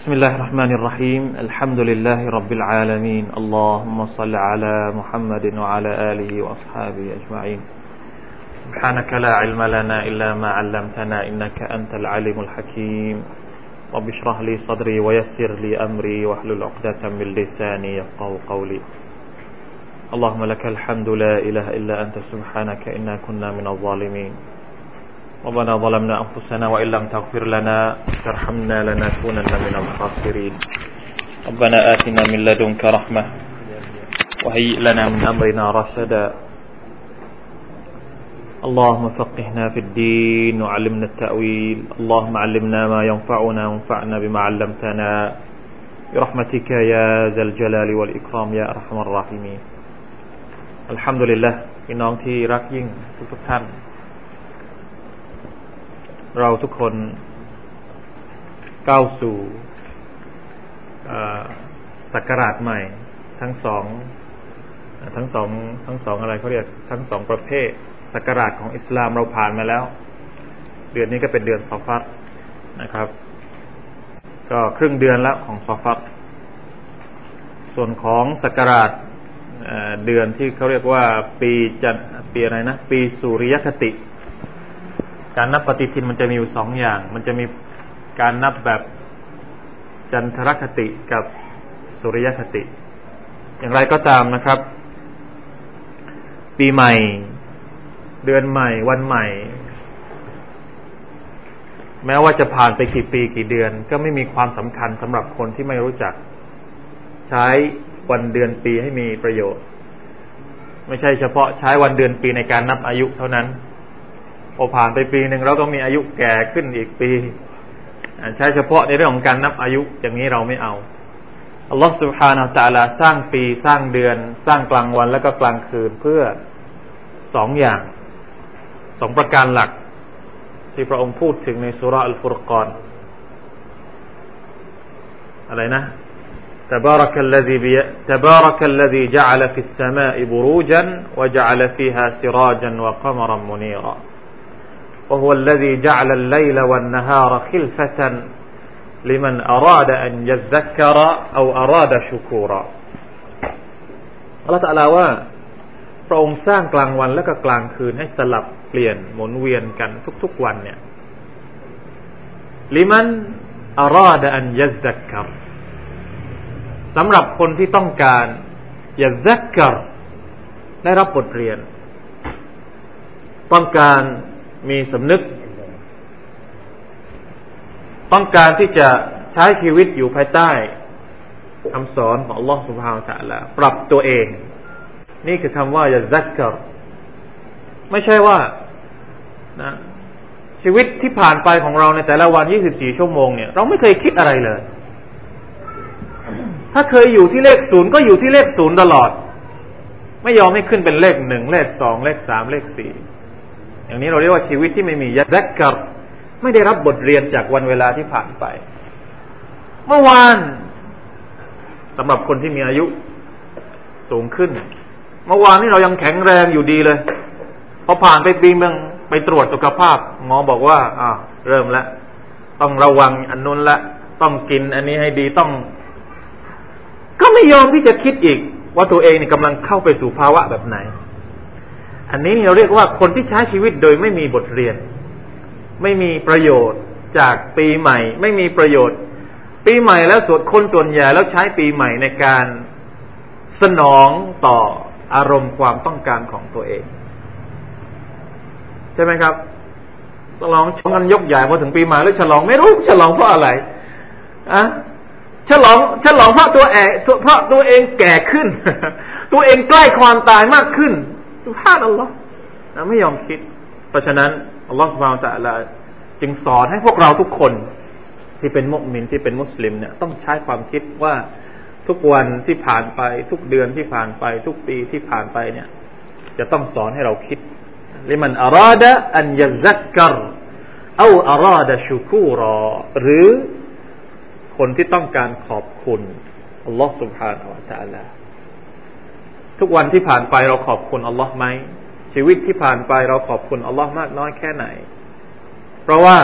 بسم الله الرحمن الرحيم الحمد لله رب العالمين اللهم صل على محمد وعلى آله وأصحابه أجمعين سبحانك لا علم لنا إلا ما علمتنا إنك أنت العليم الحكيم رب اشرح لي صدري ويسر لي أمري واحلل عقدة من لساني يفقه قولي اللهم لك الحمد لا إله إلا أنت سبحانك إنا كنا من الظالمين ربنا ظلمنا أنفسنا وإن لم تغفر لنا ترحمنا لنكونن من الخاسرين ربنا آتنا من لدنك رحمة وهيئ لنا من أمرنا رشدا اللهم فقهنا في الدين وعلمنا التأويل اللهم علمنا ما ينفعنا وانفعنا بما علمتنا برحمتك يا ذا الجلال والإكرام يا أرحم الراحمين الحمد لله พี่น้องที่รักยิ่งทุกๆท่าน เราทุกคนก้าวสู่สักการะใหม่ ทั้งสองทั้งสองทั้งสองอะไรเขาเรียกทั้งสองประเภทสักการะของอิสลามเราผ่านมาแล้ว เดือนนี้ก็เป็นเดือนซอฟัตนะครับ ก็ครึ่งเดือนแล้วของซอฟัตส่วนของสักการะเดือนที่เขาเรียกว่าปีจันปีอะไรนะ ปีสุริยคติ การนับปฏิทินมันจะมีอยู่สองอย่าง มันจะมีการนับแบบจันทรคติกับสุริยคติ อย่างไรก็ตามนะครับ ปีใหม่ เดือนใหม่ วันใหม่ แม้ว่าจะผ่านไปกี่ปีกี่เดือน ก็ไม่มีความสำคัญสำหรับคนที่ไม่รู้จัก ใช้วันเดือนปีให้มีประโยชน์ ไม่ใช่เฉพาะใช้วันเดือนปีในการนับอายุเท่านั้น พอผ่านไปปีหนึ่งเราก็มีอายุแก่ขึ้นอีกปีใช้เฉพาะในเรื่องของการนับอายุอย่างนี้เราไม่เอาอัลลอฮฺสุบฮานาตะลาสร้างปีสร้างเดือน สร้างกลางวันแล้วก็กลางคืนเพื่อสองอย่างสองประการหลัก ที่พระองค์พูดถึงในสุรอัลฟุรกอนอะไรนะ تبارك الذي بي... تبارك الذي جعل في السماء بروجا وجعل فيها سراجا وقمرا منيرا وهو الذي جعل الليل والنهار خلفة لمن أراد أن يذكر أو أراد شكورا อัลลอฮฺตะลาว่าพระองค์สร้างกลางวันและก็กลางคืนให้สลับเปลี่ยนหมุนเวียนกันทุกๆวันเนี่ยลิมันอาราดอันยัซักกัรสำหรับคนที่ต้องการยัซักกัรได้รับบทเรียน ต้องการ มีสำนึก ต้องการที่จะใช้ชีวิตอยู่ภายใต้คำสอนของอัลลอฮฺสุบฮาวตะละปรับตัวเอง นี่คือคำว่าจะแซ่กกไม่ใช่ว่านะชีวิตที่ผ่านไปของเราในแต่ละวัน 24 ชั่วโมงเนี่ย เราไม่เคยคิดอะไรเลย ถ้าเคยอยู่ที่เลขศูนย์ก็อยู่ที่เลขศูนย์ตลอด ไม่ยอมให้ขึ้นเป็นเลขหนึ่งเลขสองเลขสามเลขสี่ อย่างนี้เราเรียกว่าชีวิตที่ไม่มียัดกกับไม่ได้รับบทเรียนจากวันเวลาที่ผ่านไป เมื่อวานสำหรับคนที่มีอายุสูงขึ้น เมื่อวานนี้เรายังแข็งแรงอยู่ดีเลยพอผ่านไปปีเมืองไปตรวจสุขภาพหมอบอกว่าอ่าเริ่มแล้วต้องระวังอันนู้นละ ต้องกินอันนี้ให้ดีต้อง ก็ไม่ยอมที่จะคิดอีก ว่าตัวเองนี่กำลังเข้าไปสู่ภาวะแบบไหน อันนี้เราเรียกว่าคนที่ใช้ชีวิตโดยไม่มีบทเรียน ไม่มีประโยชน์จากปีใหม่ ไม่มีประโยชน์ ปีใหม่แล้วส่วนคนส่วนใหญ่แล้วใช้ปีใหม่ในการสนองต่ออารมณ์ความต้องการของตัวเอง ใช่ไหมครับฉลองชงกันยกใหญ่พอถึงปีใหม่แล้วฉลองไม่รู้ฉลองเพราะอะไรอะฉลองฉลองเพราะตัวเอเพราะตัวเองแก่ขึ้น ตัวเองใกล้ความตายมากขึ้น สุภาพอัลลอฮ์ไม่ยอมคิด เพราะฉะนั้นอัลลอฮ์สุบฮานตะลาจึงสอนให้พวกเราทุกคนที่เป็นมุสลิมที่เป็นมุสลิมเนี่ยต้องใช้ความคิดว่าทุกวันที่ผ่านไป ทุกเดือนที่ผ่านไป ทุกปีที่ผ่านไปเนี่ย จะต้องสอนให้เราคิดลิมันอาราดะอันยซักกัรเอาอาราดะชุคูรอหรือคนที่ต้องการขอบคุณอัลลอฮ์ سبحانه และ تعالى ทุกวันที่ผ่านไปเราขอบคุณอัลลอฮ์ไหมชีวิตที่ผ่านไปเราขอบคุณอัลลอฮ์มากน้อยแค่ไหน เพราะว่า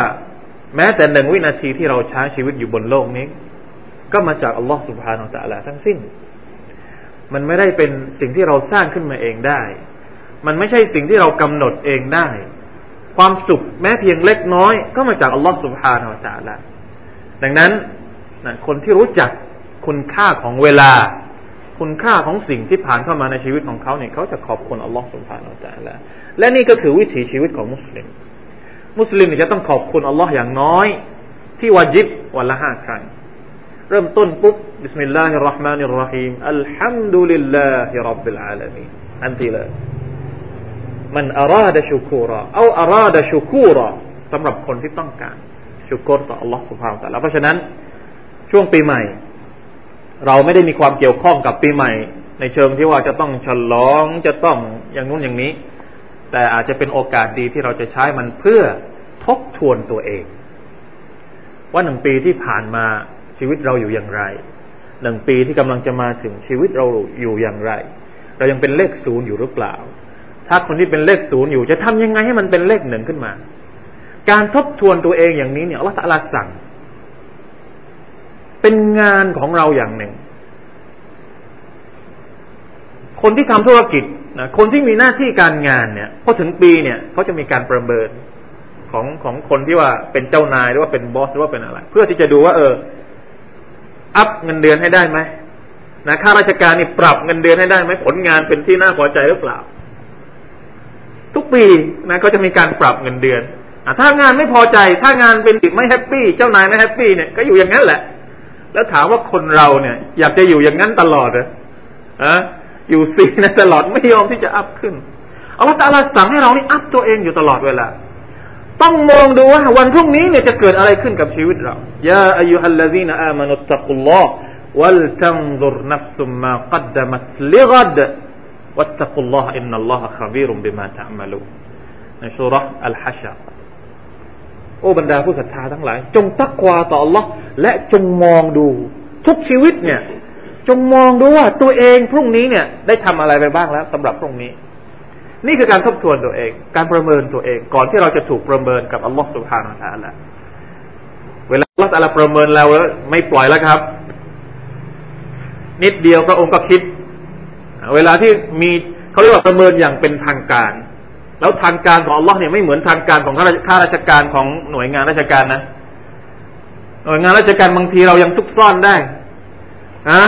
แม้แต่หนึ่งวินาทีที่เราใช้ชีวิตอยู่บนโลกนี้ ก็มาจากอัลลอฮ์สุบฮานาอัลลอฮ์ทั้งสิ้น มันไม่ได้เป็นสิ่งที่เราสร้างขึ้นมาเองได้ มันไม่ใช่สิ่งที่เรากำหนดเองได้ ความสุขแม้เพียงเล็กน้อย ก็มาจากอัลลอฮ์สุบฮานาอัลลอฮ์ดังนั้นคนที่รู้จักคุณค่าของเวลา คุณค่าของสิ่งที่ผ่านเข้ามาในชีวิตของเขาเนี่ยเขาจะขอบคุณอัลลอฮ์ سبحانه وتعالى และนี่ก็คือวิถีชีวิตของมุสลิม มุสลิมจะต้องขอบคุณอัลลอฮ์อย่างน้อย ที่วาจิบวันละห้าครั้ง เริ่มต้นปุ๊บบิสมิลลาฮิรราะห์มานิรราะฮีมอัลฮัมดุลิลลาฮิรับบิลอาลามีอันทีเลยมันอาราดะชูคูระเอาอาราดะชูคูระสำหรับคนที่ต้องการชูกรต่ออัลลอฮ์ سبحانه وتعالى เพราะฉะนั้นช่วงปีใหม่ เราไม่ได้มีความเกี่ยวข้องกับปีใหม่ ในเชิงที่ว่าจะต้องฉลองจะต้องอย่างนู้นอย่างนี้ แต่อาจจะเป็นโอกาสดีที่เราจะใช้มันเพื่อทบทวนตัวเอง ว่าหนึ่งปีที่ผ่านมาชีวิตเราอยู่อย่างไรหนึ่งปีที่กำลังจะมาถึงชีวิตเราอยู่อย่างไร เรายังเป็นเลขศูนย์อยู่หรือเปล่า ถ้าคนที่เป็นเลขศูนย์อยู่จะทำยังไงให้มันเป็นเลขหนึ่งขึ้นมา การทบทวนตัวเองอย่างนี้เนี่ยอัลลอฮฺสั่ง เป็นงานของเราอย่างหนึ่ง คนที่ทำธุรกิจนะคนที่มีหน้าที่การงานเนี่ยพอถึงปีเนี่ยเขาจะมีการประเมินของของคนที่ว่าเป็นเจ้านายหรือว่าเป็นบอสหรือว่าเป็นอะไร เพื่อที่จะดูว่า เออ อัพเงินเดือนให้ได้ไหมนะข้าราชการนี่ปรับเงินเดือนให้ได้ไหมผลงานเป็นที่น่าพอใจหรือเปล่า ทุกปีนะก็จะมีการปรับเงินเดือนอถ้างานไม่พอใจ ถ้างานเป็นไม่ happy เจ้านายไม่ happy เนี่ยก็อยู่อย่างนั้นแหละ แล้วถามว่าคนเราเนี่ย อยากจะอยู่อย่างนั้นตลอดเหรออะอยู่ซีนะตลอดไม่ยอมที่จะ up ขึ้นอัลลอฮฺตาลาสั่งให้เรานี่ up ตัวเองอยู่ตลอดเวลาต้องมองดูว่าวันพรุ่งนี้เนี่ยจะเกิดอะไรขึ้นกับชีวิตเราيا أيها الذين آمنوا اتقوا الله ولتنظر نفس ما قدمت لغدวัตตะกุลลอฮ์อินนัลลอฮะขบีรุมบิมาตะมลูในสุรษอัลฮัชร โอ้บรรดาผู้ศรัทธาทั้งหลาย จงตักวาต่อ Allah และจงมองดู ทุกชีวิตเนี่ย จงมองดูว่าตัวเองพรุ่งนี้เนี่ย ได้ทำอะไรไปบ้างแล้วสำหรับพรุ่งนี้ นี่คือการทบทวนตัวเอง การประเมินตัวเอง ก่อนที่เราจะถูกประเมินกับอัลลอฮฺสุบฮานาอัลลอฮฺเวลาอัลลอฮฺประเมินแล้ว ไม่ปล่อยแล้วครับ นิดเดียวพระองค์ก็คิด เวลาที่มีเขาเรียกว่าประเมินอย่างเป็นทางการ แล้วทางการของอัลลอฮ์เนี่ยไม่เหมือนทางการของข้าราชการของหน่วยงานราชการนะหน่วยงานราชการบางทีเรายังซุกซ่อนได้นะ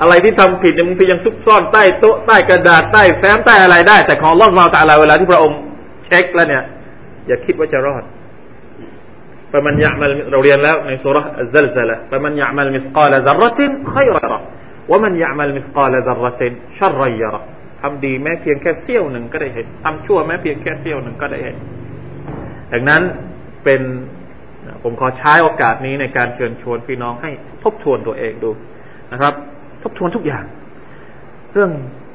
อะไรที่ทำผิดบางทียังซุกซ่อนใต้โต๊ะใต้กระดาษใต้แฟ้มใต้อะไรได้ แต่ของล่องเราแต่อะไรเวลาที่พระองค์เช็คแล้วเนี่ย อย่าคิดว่าจะรอดประมันยะมัลเราเรียนแล้วในสุรษอัลซัละประมันยะมัลมิสกาลซารรตินขยระว่ามันยะมัลมิสกาลซารรตินชัรยระ ทำดีแม้เพียงแค่เสี้ยวหนึ่งก็ได้เห็นทำชั่วแม้เพียงแค่เสี้ยวหนึ่งก็ได้เห็นดังนั้นเป็นผมขอใช้โอกาสนี้ในการเชิญชวนพี่น้องให้ทบทวนตัวเองดูนะครับ ทบทวนทุกอย่าง เรื่อง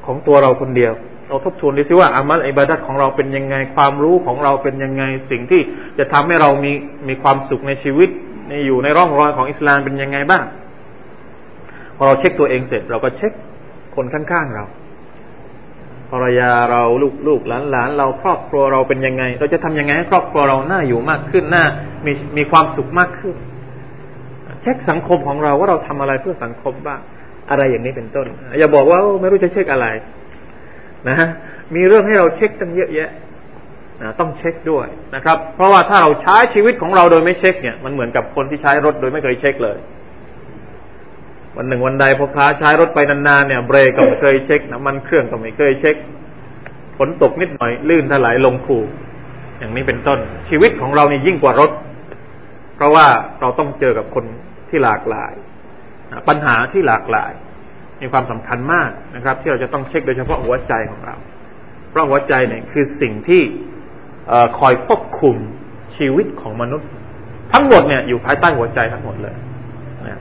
ของตัวเราคนเดียว เราทบทวนดูซิว่าอามัลอิบาดัตของเราเป็นยังไงความรู้ของเราเป็นยังไงสิ่งที่จะทำให้เรามีมีความสุขในชีวิตในอยู่ในร่องรอยของอิสลามเป็นยังไงบ้างพอเราเช็คตัวเองเสร็จ เราก็เช็คคนข้างๆเรา ภรรยาเราลูกลูกหลานหลานเราครอบครัวเราเป็นยังไง เราจะทำยังไงให้ครอบครัวเราน้าอยู่มากขึ้นน้ามีมีความสุขมากขึ้น เช็คสังคมของเราว่าเราทำอะไรเพื่อสังคมบ้างอะไรอย่างนี้เป็นต้น อย่าบอกว่าไม่รู้จะเช็คอะไรนะฮะมีเรื่องให้เราเช็คตั้งเยอะแยะนะต้องเช็คด้วยนะครับ เพราะว่าถ้าเราใช้ชีวิตของเราโดยไม่เช็คเนี่ย มันเหมือนกับคนที่ใช้รถโดยไม่เคยเช็คเลย วันหนึ่งวันใดพอค้าใช้รถไปนานๆเนี่ยเบรกก็ไม่เคยเช็คน้ำมันเครื่องก็ไม่เคยเช็คฝนตกนิดหน่อยลื่นถลายลงคูอย่างนี้เป็นต้น ชีวิตของเรานี่ยิ่งกว่ารถ เพราะว่าเราต้องเจอกับคนที่หลากหลาย ปัญหาที่หลากหลาย มีความสำคัญมากนะครับ ที่เราจะต้องเช็คโดยเฉพาะหัวใจของเรา เพราะหัวใจเนี่ยคือสิ่งที่คอยควบคุมชีวิตของมนุษย์ ทั้งหมดเนี่ยอยู่ภายใต้หัวใจทั้งหมดเลย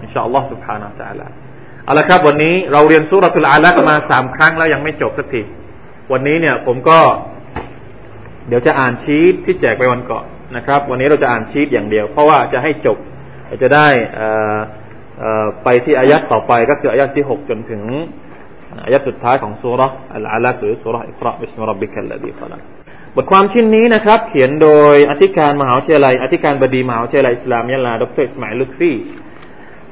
อินชาอัลลอฮฺสุบฮานาอัลลอฮฺเอาละครับวันนี้เราเรียนสุรทูลอาลักมาสามครั้งแล้วยังไม่จบสักทีวันนี้เนี่ยผมก็ เดี๋ยวจะอ่านชีตที่แจกไปวันก่อนนะครับ วันนี้เราจะอ่านชีตอย่างเดียว เพราะว่าจะให้จบจะได้ไปที่อายัดต่อไปก็คืออายัดที่หกจนถึงอายัดสุดท้ายของสุรอัลอาลักหรือสุร اقرأ باسم ربك الذي خلق บทความชิ้นนี้นะครับ เขียนโดยอธิการมหาวิทยาลัยอธิการบดีมหาวิทยาลัยอิสลามยะลา ดร.อิสมาอีลลุตฟี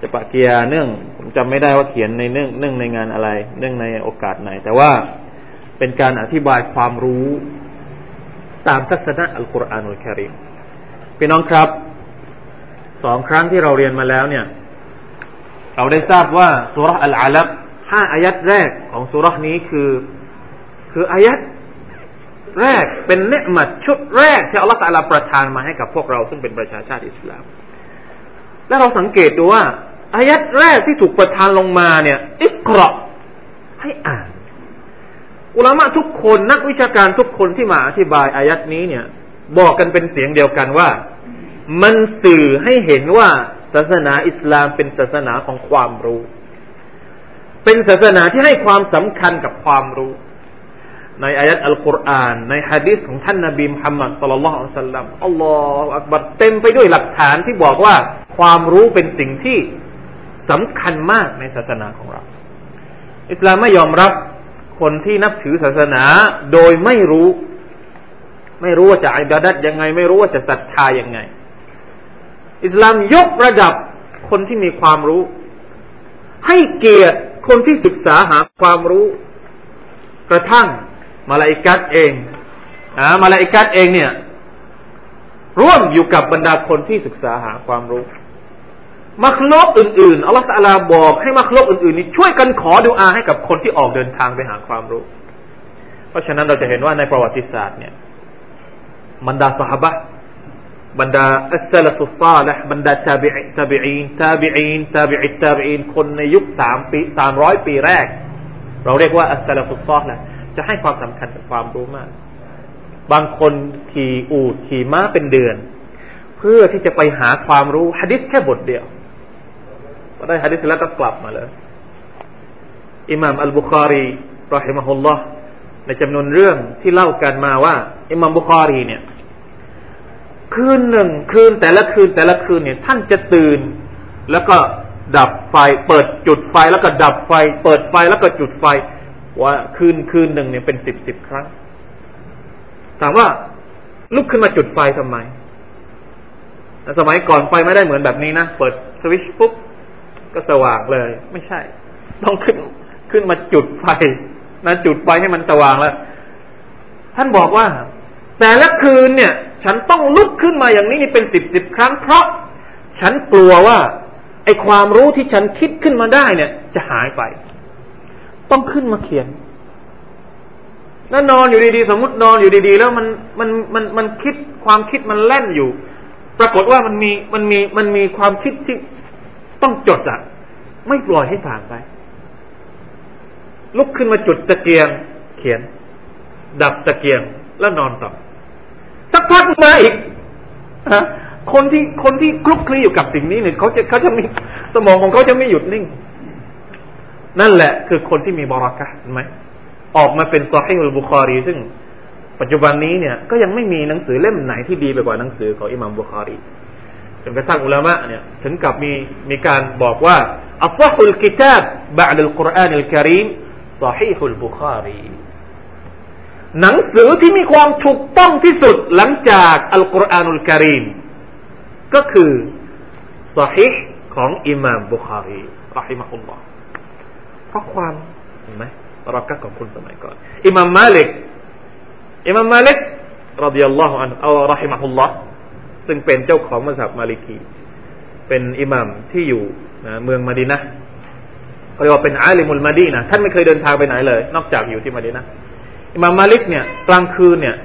จะปะกียาเนื่อง ผมจำไม่ได้ว่าเขียนในเนื่องเนื่องในงานอะไร เนื่องในโอกาสไหน แต่ว่าเป็นการอธิบายความรู้ตามทัศนะالقرآن الكريمพี่น้องครับสองครั้งที่เราเรียนมาแล้วเนี่ย เราได้ทราบว่าสุรษอัลอาลับห้าอายัดแรกของสุรษนี้คือ คืออายัดแรกเป็นเนืมัดชุดแรกที่อัลลอฮฺตะลาประทานมาให้กับพวกเราซึ่งเป็นประชาชาติอิสลาม และเราสังเกตดูว่า อายัดแรกที่ถูกประทานลงมาเนี่ยอิกราให้อ่าน อุลามะทุกคนนักวิชาการทุกคนที่มาอธิบายอายัดนี้เนี่ย บอกกันเป็นเสียงเดียวกันว่า มันสื่อให้เห็นว่าศาสนาอิสลามเป็นศาสนาของความรู้ เป็นศาสนาที่ให้ความสำคัญกับความรู้ ในอายัดอัลกุรอาน ในฮะดิษของท่านนบีมุฮัมมัดสุลลัลอัลสัลลัมอัลลอฮฺอักบัรเต็มไปด้วยหลักฐานที่บอกว่า ความรู้เป็นสิ่งที่ สำคัญมากในศาสนาของเรา อิสลามไม่ยอมรับคนที่นับถือศาสนาโดยไม่รู้ ไม่รู้ว่าจะอิบาดัดยังไง ไม่รู้ว่าจะศรัทธายังไง อิสลามยกระดับคนที่มีความรู้ ให้เกียรติคนที่ศึกษาหาความรู้ กระทั่งมาลาอิกัดเองอะมาลาอิกัดเองเนี่ย ร่วมอยู่กับบรรดาคนที่ศึกษาหาความรู้ มัคลกอื่นๆอัลลอฮฺตะลาบอกให้มัคลกอื่นๆนี้ช่วยกันขอดูอาให้กับคนที่ออกเดินทางไปหาความรู้ เพราะฉะนั้นเราจะเห็นว่าในประวัติศาสตร์เนี่ยบรรดาสหบะบรรดาอัสซาลตุซาละบรรดาตาบิตาบิอีนตาบิอีนตาบิอิตาบิอีนคนในยุคสามปีสามร้อยปีแรก เราเรียกว่าอัสซาลตุซาละจะให้ความสำคัญกับความรู้มาก บางคนขี่อูดขี่ม้าเป็นเดือน เพื่อที่จะไปหาความรู้ฮะดิษแค่บทเดียว พอได้ฮะดิษแล้วก็กลับมาเลยอิหม่ามอัลบุคารีรอฮิมะฮุลลอฮ์ในจำนวนเรื่องที่เล่ากันมาว่าอิหม่ามบุคารีเนี่ย คืนหนึ่งคืนแต่ละคืนแต่ละคืนเนี่ย ท่านจะตื่น แล้วก็ดับไฟ เปิดจุดไฟแล้วก็ดับไฟ เปิดไฟแล้วก็จุดไฟ ว่าคืนคืนหนึ่งเนี่ยเป็นสิบสิบครั้ง ถามว่าลุกขึ้นมาจุดไฟทำไมสมัยก่อนไฟไม่ได้เหมือนแบบนี้นะ เปิดสวิชปุ๊บ ก็สว่างเลย ไม่ใช่ ต้องขึ้นขึ้นมาจุดไฟนะจุดไฟให้มันสว่างแล้ว ท่านบอกว่า แต่ละคืนเนี่ย ฉันต้องลุกขึ้นมาอย่างนี้นี่เป็นสิบสิบครั้ง เพราะฉันกลัวว่าไอความรู้ที่ฉันคิดขึ้นมาได้เนี่ย จะหายไป ต้องขึ้นมาเขียนแล้วนอนอยู่ดีๆ สมมตินอนอยู่ดีๆ แล้วมันมันมันมันคิดความคิดมันแล่นอยู่ ปรากฏว่ามันมีมันมีมันมีความคิดที่ ต้องจดอะไม่ปล่อยให้ผ่านไป ลุกขึ้นมาจุดตะเกียง เขียน ดับตะเกียงแล้วนอนต่อสักพักมาอีกคนที่คนที่คลุกคลีอยู่กับสิ่งนี้เนี่ยเขาจะเขาจะมีสมองของเขาจะไม่หยุดนิ่ง นั่นแหละคือคนที่มีบารักะเห็นไหมออกมาเป็นซอฮีอุลบุคอรี ซึ่งปัจจุบันนี้เนี่ย ก็ยังไม่มีหนังสือเล่มไหนที่ดีไปกว่าหนังสือของอิหมัมบุคอรี นกระทั่งอุลามะเนี่ยถึงกับมีมีการบอกว่าอัฟฮุลกิตาบบะดุลกุรอานอัลกิริมซอฮีฮุลบุคอรีหนังสือที่มีความถูกต้องที่สุดหลังจากอัลกุรอานุลกิริมก็คือซอเฮียะห์ของอิหม่ามบุคอรีرحمه الله เพราะความเห็นไหมรักของคนสมัยก่อนอิหม่ามมาลิกอิหม่ามมาลิกرضي الله عنه رحمه الله ซึ่งเป็นเจ้าของมัซฮับมาลิกี เป็นอิหมัมที่อยู่นะเมืองมาดีนะเขาเรียกว่าเป็นعالم المدينة ท่านไม่เคยเดินทางไปไหนเลย นอกจากอยู่ที่มาดีนะอิหมัมมาลิกเนี่ยกลางคืนเนี่ย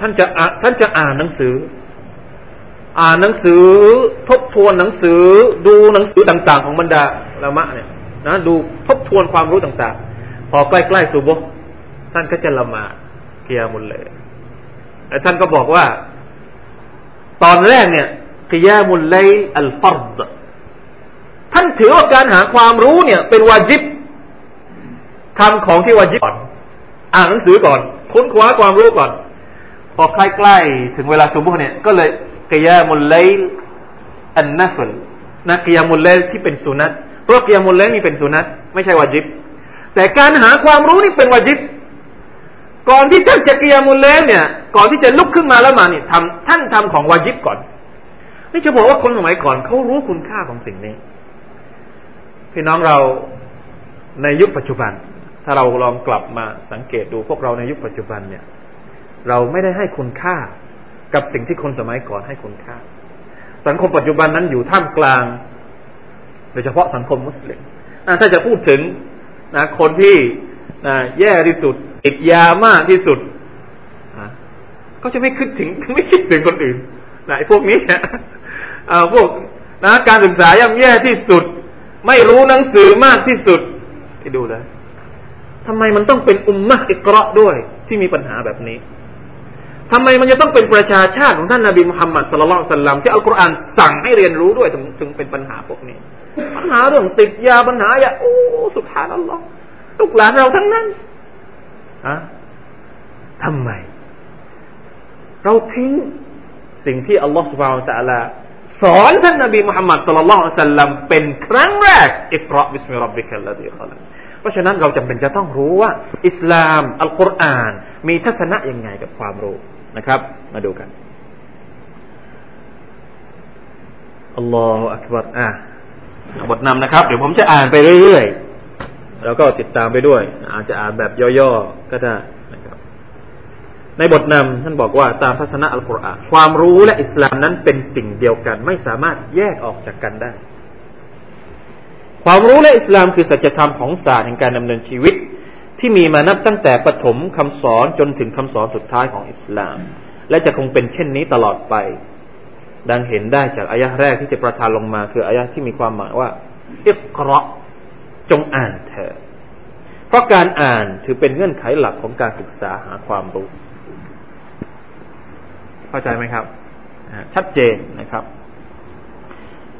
ท่านจะท่านจะอ่านหนังสือ อ่านหนังสือทบทวนหนังสือ ดูหนังสือต่าง ๆ ของบรรดาละมะเนี่ยนะดูทบทวนความรู้ต่างๆ พอใกล้ๆสุบท่านก็จะละหมาดเกียมุลเลยแต่ท่านก็บอกว่า ตอนแรกเนี่ยกิยามุลเลยอัลฟัรดท่านถือว่าการหาความรู้เนี่ย เป็นวาจิบทำของที่วาจิบก่อนอ่านหนังสือก่อน ค้นคว้าความรู้ก่อน พอใกล้ๆถึงเวลาสุบฮเนี่ย ก็เลยกิยามุลเลยอันนัฟลนะกิยามุลเลยที่เป็นสุนัตเพราะกียามุลเลนี่เป็นสุนัตไม่ใช่วาจิบ แต่การหาความรู้นี่เป็นวาจิบ ก่อนที่ท่านจะเกียมุลเลเนี่ย ก่อนที่จะลุกขึ้นมาแล้วมาเนี่ทำท่านทำของวาจิบก่อน นี่จะบอกว่าคนสมัยก่อนเขารู้คุณค่าของสิ่งนี้ พี่น้องเราในยุคปัจจุบัน ถ้าเราลองกลับมาสังเกตดูพวกเราในยุคปัจจุบันเนี่ย เราไม่ได้ให้คุณค่ากับสิ่งที่คนสมัยก่อนให้คุณค่า สังคมปัจจุบันนั้นอยู่ท่ามกลาง โดยเฉพาะสังคมมุสลิมถ้าจะพูดถึงนะคนที่นะแย่ที่สุด ติดยามากที่สุดก็จะไม่คิดถึงไม่คิดถึงคนอื่นนะไอ้พวกนี้เนี่ยพวกนะการศึกษาย่ำแย่ที่สุด ไม่รู้หนังสือมากที่สุดที่ดูเลยทำไมมันต้องเป็นอุมมะอิกราะด้วยที่มีปัญหาแบบนี้ทำไมมันจะต้องเป็นประชาชาติของท่านนาบีมุฮัมมัดสุลลัลสัลลัมที่อัลกุรอานสั่งให้เรียนรู้ด้วยถึงถึงเป็นปัญหาพวกนี้ ปัญหาเรื่องติดยาปัญหาอย่าโอ้สุดท้ายอัลลอฮ์ลูกหลานเราทั้งนั้น อะทำไม เราทิ้งสิ่งที่อัลลอฮฺ سبحانه وتعالى สอนท่านนบีมุฮัมมัดصلى الله عليه وسلم เป็นครั้งแรกاقرأ باسم ربك الذي خلق เพราะฉะนั้นเราจำเป็นจะต้องรู้ว่า อิสลามอัลกุรอาน มีทัศนะยังไงกับความรู้นะครับ มาดูกันالله أكبر อะบทนำนะครับ เดี๋ยวผมจะอ่านไปเรื่อยๆ แล้วก็ติดตามไปด้วย อาจจะอ่านแบบย่อๆก็ได้นะครับ ในบทนำท่านบอกว่าตามทัศนะอัลกุรอานความรู้และอิสลามนั้นเป็นสิ่งเดียวกัน ไม่สามารถแยกออกจากกันได้ ความรู้และอิสลามคือสัจธรรมของศาสตร์แห่งการดำเนินชีวิต ที่มีมานับตั้งแต่ปฐมคำสอนจนถึงคำสอนสุดท้ายของอิสลาม และจะคงเป็นเช่นนี้ตลอดไป ดังเห็นได้จากอายะแรกที่จะประทานลงมา คืออายะที่มีความหมายว่าอิกราะ จงอ่านเถอะเพราะการอ่านถือเป็นเงื่อนไขหลักของการศึกษาหาความรู้ เข้าใจไหมครับ ชัดเจนนะครับ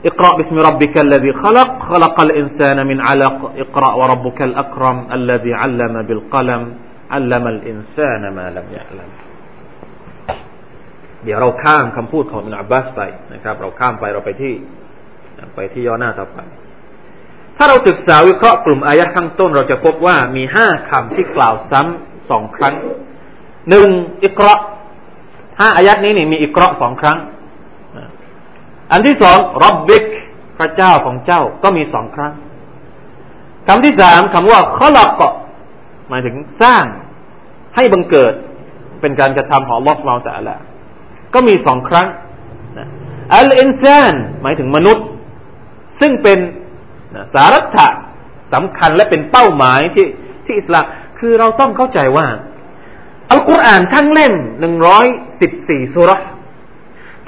อิกรา بسم ربك الذي خلق خلق الإنسان من على إقرأ وربك الأكرم الذي علم بالقلم علم الإنسان ما لم يعلم ลกลัมอัเดี๋ยวเราข้ามคำพูดของอิอับบาสไปนะครับ เราข้ามไปเราไปที่ ไปที่ย่อหน้าต่อไป ถ้าเราศึกษาวิเคราะห์กลุ่มอายะข้างต้น เราจะพบว่ามีห้าคำที่กล่าวซ้ำสองครั้งหนึ่งอิกราะห้าอายัดนี้นี่มีอิกราะสองครั้ง อันที่สองรับบิกพระเจ้าของเจ้าก็มีสองครั้งคำที่สามคำว่าขลักกหมายถึงสร้างให้บังเกิดเป็นการกระทำของลอสมาแต่ละก็มีสองครั้งอัลอินซานหมายถึงมนุษย์ ซึ่งเป็น สาระสำคัญและเป็นเป้าหมายที่ที่อิสลามคือเราต้องเข้าใจว่า อัลกุรอานทั้งเล่มหนึ่งร้อยสิบสี่สุร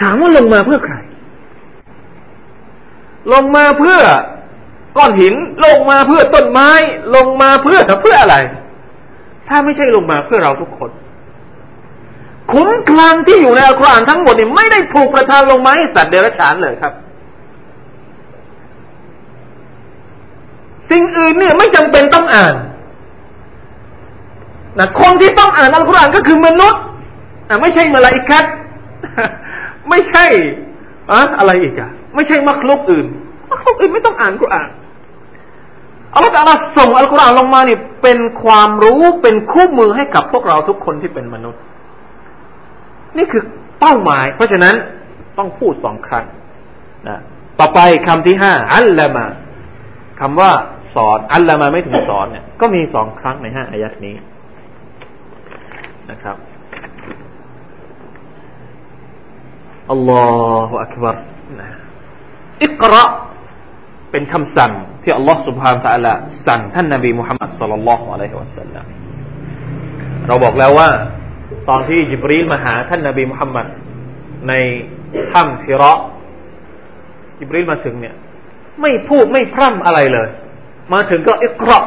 ถามว่าลงมาเพื่อใคร ลงมาเพื่อก้อนหิน ลงมาเพื่อต้นไม้ ลงมาเพื่อเพื่ออะไร ถ้าไม่ใช่ลงมาเพื่อเราทุกคนขุนคลังที่อยู่ในอัลกุรอานทั้งหมดนี่ไม่ได้ถูกประทานลงมาให้สัตว์เดรัจฉานเลยครับ สิ่งอื่นเนี่ยไม่จำเป็นต้องอ่านนะคนที่ต้องอ่านอัลกุรอานก็คือมนุษย์ไม่ใช่มาลาอิกัดไม่ใช่อะอะไรอีกอะไม่ใช่มักลุกอื่นมักลุกอื่นไม่ต้องอ่านกุรอานอัลลอฮฺตาลาส่งอัลกุรอานลงมาเนี่ยเป็นความรู้เป็นคู่มือให้กับพวกเราทุกคนที่เป็นมนุษย์ นี่คือเป้าหมาย เพราะฉะนั้นต้องพูดสองครั้งนะต่อไปคำที่ห้าอัลละมาคำว่า สอน อัลละมาไม่ถึงสอนเนี่ยก็มีสองครั้งในห้าอายัดนี้นะครับอัลลอฮฺอักบารนะอิกระเป็นคำสั่งที่อัลลอฮฺสุบฮานะอัลาสั่งท่านนบีมุฮัมมัดสุลลัลลอฮุอะลัยฮิวะสัลลัมเราบอกแล้วว่า ตอนที่จิบรีลมาหาท่านนบีมุฮัมมัดในถ้ำฮิระจิบรีลมาถึงเนี่ย ไม่พูดไม่พร่ำอะไรเลย มาถึงก็อิกระ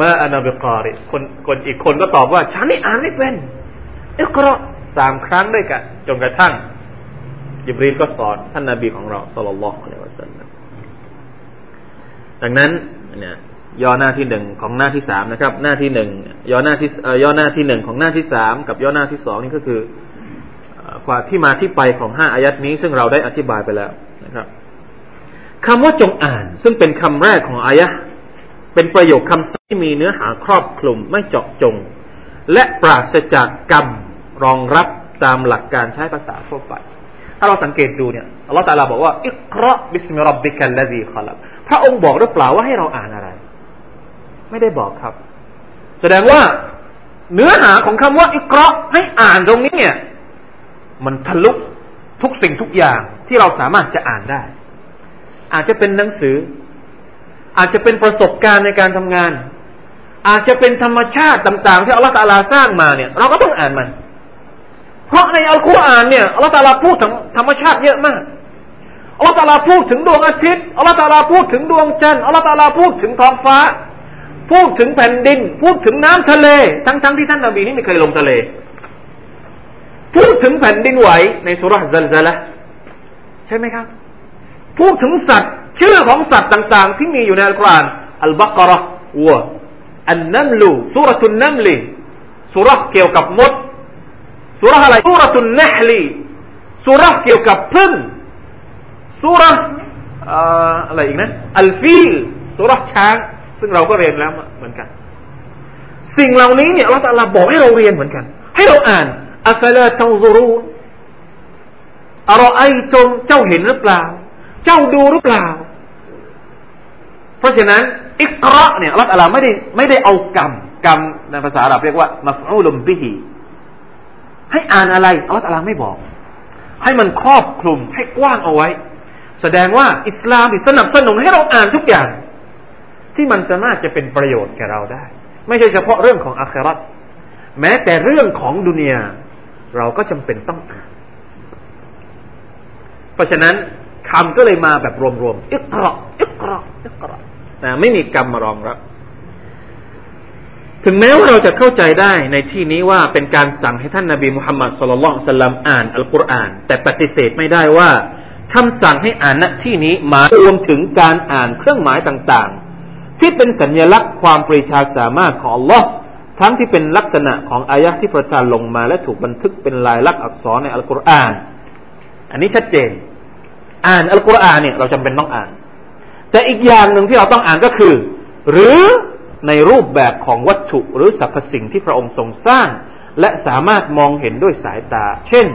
มาอานาบิการิคนคนอีกคนก็ตอบว่า ฉันนี่อ่านไม่เป็นอิกระสามครั้งด้วยกัน จนกระทั่งยิบรีลก็สอนท่านนาบีของเราสุลลัลลอฮุอะลัยวะสัลลัมดังนั้นเนี่ยย่อหน้าที่หนึ่งของหน้าที่สามนะครับ หน้าที่หนึ่งย่อหน้าที่ย่อหน้าที่หนึ่งของหน้าที่สามกับย่อหน้าที่สองนี่ก็คือความที่มาที่ไปของห้าอายัดนี้ ซึ่งเราได้อธิบายไปแล้วนะครับ คำว่าจงอ่าน ซึ่งเป็นคำแรกของอายะเป็นประโยคคำที่มีเนื้อหาครอบคลุมไม่เจาะจง และปราศจากกรรมรองรับตามหลักการใช้ภาษาทั่วไป ถ้าเราสังเกตดูเนี่ยอัลลอฮฺตาลาบอกว่า อิกราบิสมิรับบิกัลลดีขลับพระองค์บอกหรือเปล่าว่าให้เราอ่านอะไร ไม่ได้บอกครับ แสดงว่าเนื้อหาของคำว่า อิกราให้อ่านตรงนี้เนี่ย มันทะลุทุกสิ่งทุกอย่างที่เราสามารถจะอ่านได้ อาจจะเป็นหนังสือ อาจจะเป็นประสบการณ์ในการทำงาน อาจจะเป็นธรรมชาติต่างๆ ที่อัลลอฮฺตาลาสร้างมาเนี่ย เราก็ต้องอ่านมัน เพราะในอัลกุรอานเนี่ยอัลลอฮฺตาลาพูดถึงธรรมชาติเยอะมากอัลลอฮฺตาลาพูดถึงดวงอาทิตย์อัลลอฮฺตาลาพูดถึงดวงจันทร์อัลลอฮฺตาลาพูดถึงท้องฟ้า พูดถึงแผ่นดิน พูดถึงน้ำทะเล ทั้งๆทที่ท่านนบีนี่ไม่เคยลงทะเล พูดถึงแผ่นดินไหวในสุรษซัลซาละใช่ไหมครับ พูดถึงสัตว์ ชื่อของสัตว์ต่างๆ ที่มีอยู่ในอัลกุรอานอัลบักระวัวอันนัมลูสุรตุนนัมลีสุรเกี่ยวกับมดสุรอะไรสุรตุนนฮลีสุรเกี่ยวกับพึ่งสุรอะไรอีกนะอัลฟีลสุรช้าง ซึ่งเราก็เรียนแล้วเหมือนกัน สิ่งเหล่านี้เนี่ยเราตะลาบอกให้เราเรียนเหมือนกัน ให้เราอ่านอัฟลาตังซูรูนอรอไอจงเจ้าเห็นหรือเปล่า เจ้าดูหรือเปล่า เพราะฉะนั้น อิกราเนี่ยอัลลอฮฺไม่ได้ไม่ได้เอากรรมกรรมในภาษาอาหรับเรียกว่ามัฟอูลุมบิฮีให้อ่านอะไรอัลลอฮฺไม่บอก ให้มันครอบคลุมให้กว้างเอาไว้ แสดงว่าอิสลามสนับสนุนให้เราอ่านทุกอย่าง ที่มันสามารถจะเป็นประโยชน์แก่เราได้ ไม่ใช่เฉพาะเรื่องของอาคราตแม้แต่เรื่องของดุนยาเราก็จำเป็นต้องอ่าน เพราะฉะนั้น คำก็เลยมาแบบรวมๆอิกราอิกราอิกรานะไม่มีกรรมมารองรับ ถึงแม้ว่าเราจะเข้าใจได้ในที่นี้ว่าเป็นการสั่งให้ท่านนาบีมุฮัมมัดสุลลัลสัลลัมอ่านอัลกุรอาน แต่ปฏิเสธไม่ได้ว่าคำสั่งให้อ่านณที่นี้หมายรวมถึงการอ่านเครื่องหมายต่างๆ ที่เป็นสัญลักษณ์ความปรีชาสามารถของ Allah ทั้งที่เป็นลักษณะของอายะที่ประทานลงมาและถูกบันทึกเป็นลายลักษณ์อักษรในอัลกุรอาน อันนี้ชัดเจน อ่านอัลกุรอานเนี่ยเราจำเป็นต้องอ่าน แต่อีกอย่างหนึ่งที่เราต้องอ่านก็คือ หรือในรูปแบบของวัตถุหรือสรรพสิ่งที่พระองค์ทรงสร้าง และสามารถมองเห็นด้วยสายตา เช่น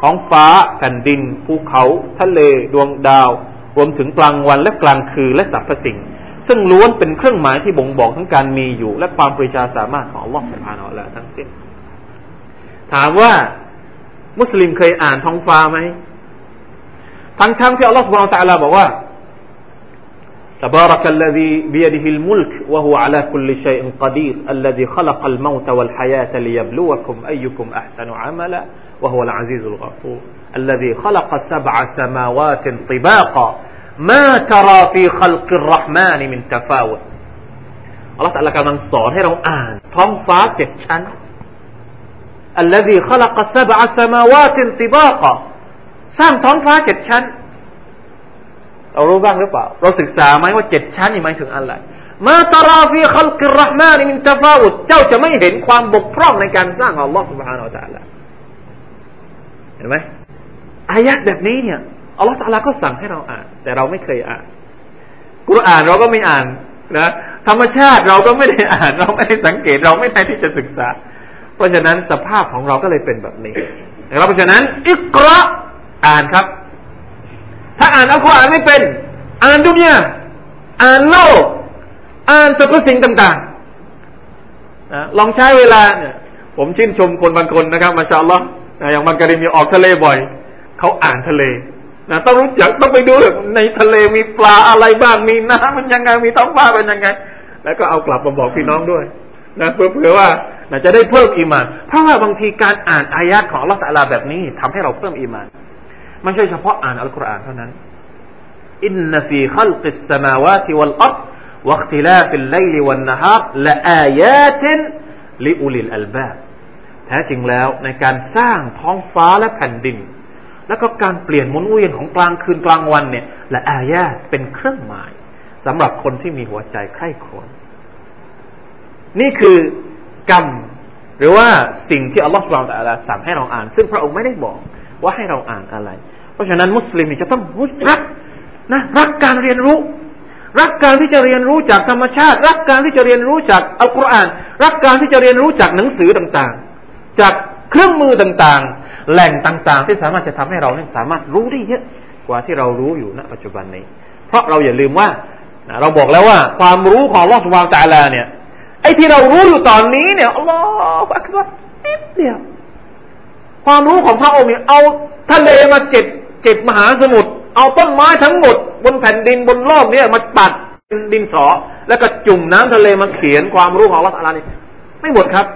ท้องฟ้า แผ่นดิน ภูเขา ทะเล ดวงดาว รวมถึงกลางวันและกลางคืนและสรรพสิ่ง ซึ่งล้วนเป็นเครื่องหมายที่บ่งบอกทั้งการมีอยู่ และความปริชาสามารถของอัลลอฮฺสุบฮานาอัลลอฮทั้งสิ้น ถามว่ามุสลิมเคยอ่านท้องฟ้าไหม ทั้งทั้งที่อัลลอฮฺสุบฮานาอัลลอฮฺบอกว่า تبارك الذي بيده الملك وهو على كل شيء قدير الذي خلق الموت والحياة ليبلوكم أيكم أحسن عملا وهو العزيز الغفور الذي خلق سبع سماوات طباقا ما ترى في خلق الرحمن من تفاوت الله تعالى كان สอนให้เราอ่านท้องฟ้าเจ็ดชั้น الذي خلق سبع سماوات طباقا สร้างท้องฟ้าเจ็ดชั้นเรารู้บ้างหรือเปล่า เราศึกษาไหมว่าเจ็ดชั้นนี่หมายถึงอะไร มาตาราฟีขัลกิรห์มานิมินตาฟาวุดเจ้าจะไม่เห็นความบกพร่องในการสร้างอัลลอฮฺ سبحانه และ تعالى เห็นไหมอายัดแบบนี้เนี่ยอัลลอฮฺตาลาก็สั่งให้เราอ่าน แต่เราไม่เคยอ่าน กุรอานเราก็ไม่อ่านนะธรรมชาติเราก็ไม่ได้อ่าน เราไม่ได้สังเกตเราไม่ได้ที่จะศึกษา เพราะฉะนั้นสภาพของเราก็เลยเป็นแบบนี้นะครับเพราะฉะนั้นอิกรา อ่านครับ ถ้าอ่านอัลกุรอานไม่เป็น อ่านดุนยาอ่านโลก อ่านสรรพสิ่งต่างๆนะลองใช้เวลาเนี่ยผมชื่นชมคนบางคนนะครับ มาชาอัลลอฮ์อย่างบางกรณีมีออกทะเลบ่อยเขาอ่านทะเลนะต้องรู้จักต้องไปดูในทะเลมีปลาอะไรบ้างมีน้ำมันยังไงมีท้องฟ้าเป็นยังไง แล้วก็เอากลับมาบอกพี่น้องด้วยนะเพื่อว่าจะได้เพิ่มอีมาน เพราะว่าบางทีการอ่านอายะของอัลลอฮฺตะลาแบบนี้ทำให้เราเพิ่มอีมาน ไม่ใช่เฉพาะอ่านอัลกุรอานเท่านั้นอินนฟีขัลกิสสมาวาติวัลอัรواختلاف الليل والنهار لآيات لأولي الألباب แท้จริงแล้วในการสร้างท้องฟ้าและแผ่นดิน แล้วก็การเปลี่ยนหมุนเวียนของกลางคืนกลางวันเนี่ยلآيات เป็นเครื่องหมายสำหรับคนที่มีหัวใจใคร่ครวญนี่คือกรรมหรือว่าสิ่งที่อัลลอฮฺ سبحانه وتعالى สั่งให้เราอ่าน ซึ่งพระองค์ไม่ได้บอก ว่าให้เราอ่านอะไร เพราะฉะนั้นมุสลิมจะต้องรักนะรักการเรียนรู้ รักการที่จะเรียนรู้จากธรรมชาติ รักการที่จะเรียนรู้จากอัลกุรอาน รักการที่จะเรียนรู้จากหนังสือต่างๆ จากเครื่องมือต่างๆ แหล่งต่างๆ ที่สามารถจะทำให้เราเนี่ยสามารถรู้ได้เยอะกว่าที่เรารู้อยู่ณ ปัจจุบันนี้ เพราะเราอย่าลืมว่าเราบอกแล้วว่าความรู้ของลอสุบานตะลาเนี่ยไอ้ที่เรารู้อยู่ตอนนี้เนี่ยอัลลอฮฺอักบารนิดเดียว ความรู้ของพระองค์เนี่ยเอาทะเลมาเจ็ดเจ็ดมหาสมุทรเอาต้นไม้ทั้งหมด บนแผ่นดินบนโลกเนี่ยมาปัดดินสอ แล้วก็จุ่มน้ำทะเลมาเขียนความรู้ของอัลลอฮฺนี่ไม่หมดครับ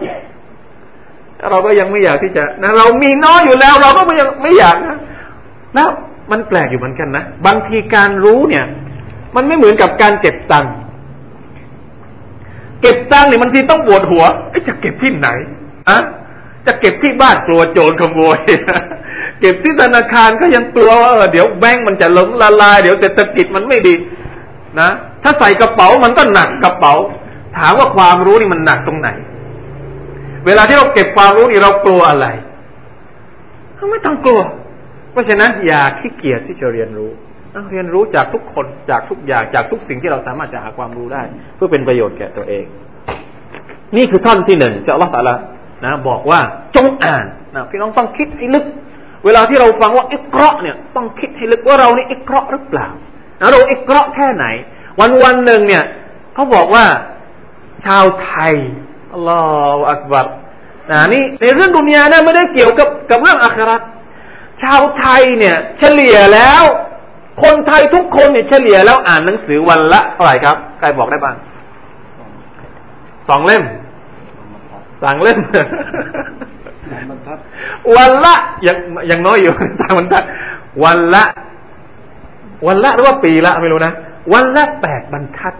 เราก็ยังไม่อยากที่จะนะเรามีน้อยอยู่แล้ว เราก็ไม่ยังไม่อยากนะแล้วมันแปลกอยู่เหมือนกันนะบางทีการรู้เนี่ย มันไม่เหมือนกับการเก็บตังค์เก็บตังค์เนี่ยมันทีต้องปวดหัวจะเก็บที่ไหนอะ จะเก็บที่บ้านกลัวโจรขโมย เก็บที่ธนาคารก็ยังกลัวว่าเดี๋ยวแบงก์มันจะล้มละลาย เดี๋ยวเศรษฐกิจมันไม่ดีนะถ้าใส่กระเป๋ามันก็หนักกระเป๋า ถามว่าความรู้นี่มันหนักตรงไหน เวลาที่เราเก็บความรู้นี่เรากลัวอะไรไม่ต้องกลัว เพราะฉะนั้นอย่าขี้เกียจที่จะเรียนรู้เรียนรู้จากทุกคนจากทุกอย่างจากทุกสิ่งที่เราสามารถจะหาความรู้ได้ เพื่อเป็นประโยชน์แก่ตัวเอง นี่คือท่อนที่หนึ่งจะอัลลอฮฺตะละ นะบอกว่าจงอ่านนะพี่น้องต้องคิดให้ลึก เวลาที่เราฟังว่าอิกราะเนี่ยต้องคิดให้ลึกว่าเรานี่อิกราะหรือเปล่านะเราอิกราะแค่ไหน วันวันหนึ่งเนี่ยเขาบอกว่าชาวไทยอัลลอฮฺอักบัรนะนี่ในเรื่องดุนยานะไม่ได้เกี่ยวกับกับเรื่องอาคราชาวไทยเนี่ย เฉลี่ยแล้ว คนไทยทุกคนเนี่ยเฉลี่ยแล้วอ่านหนังสือวันละเท่าไหร่ครับ ใครบอกได้บ้างสองเล่ม สั่งเล่มวันละยังยังน้อยอยู่สั่งบรรทัด วันละ วันละหรือว่าปีละไม่รู้นะวันละแปดบรรทัด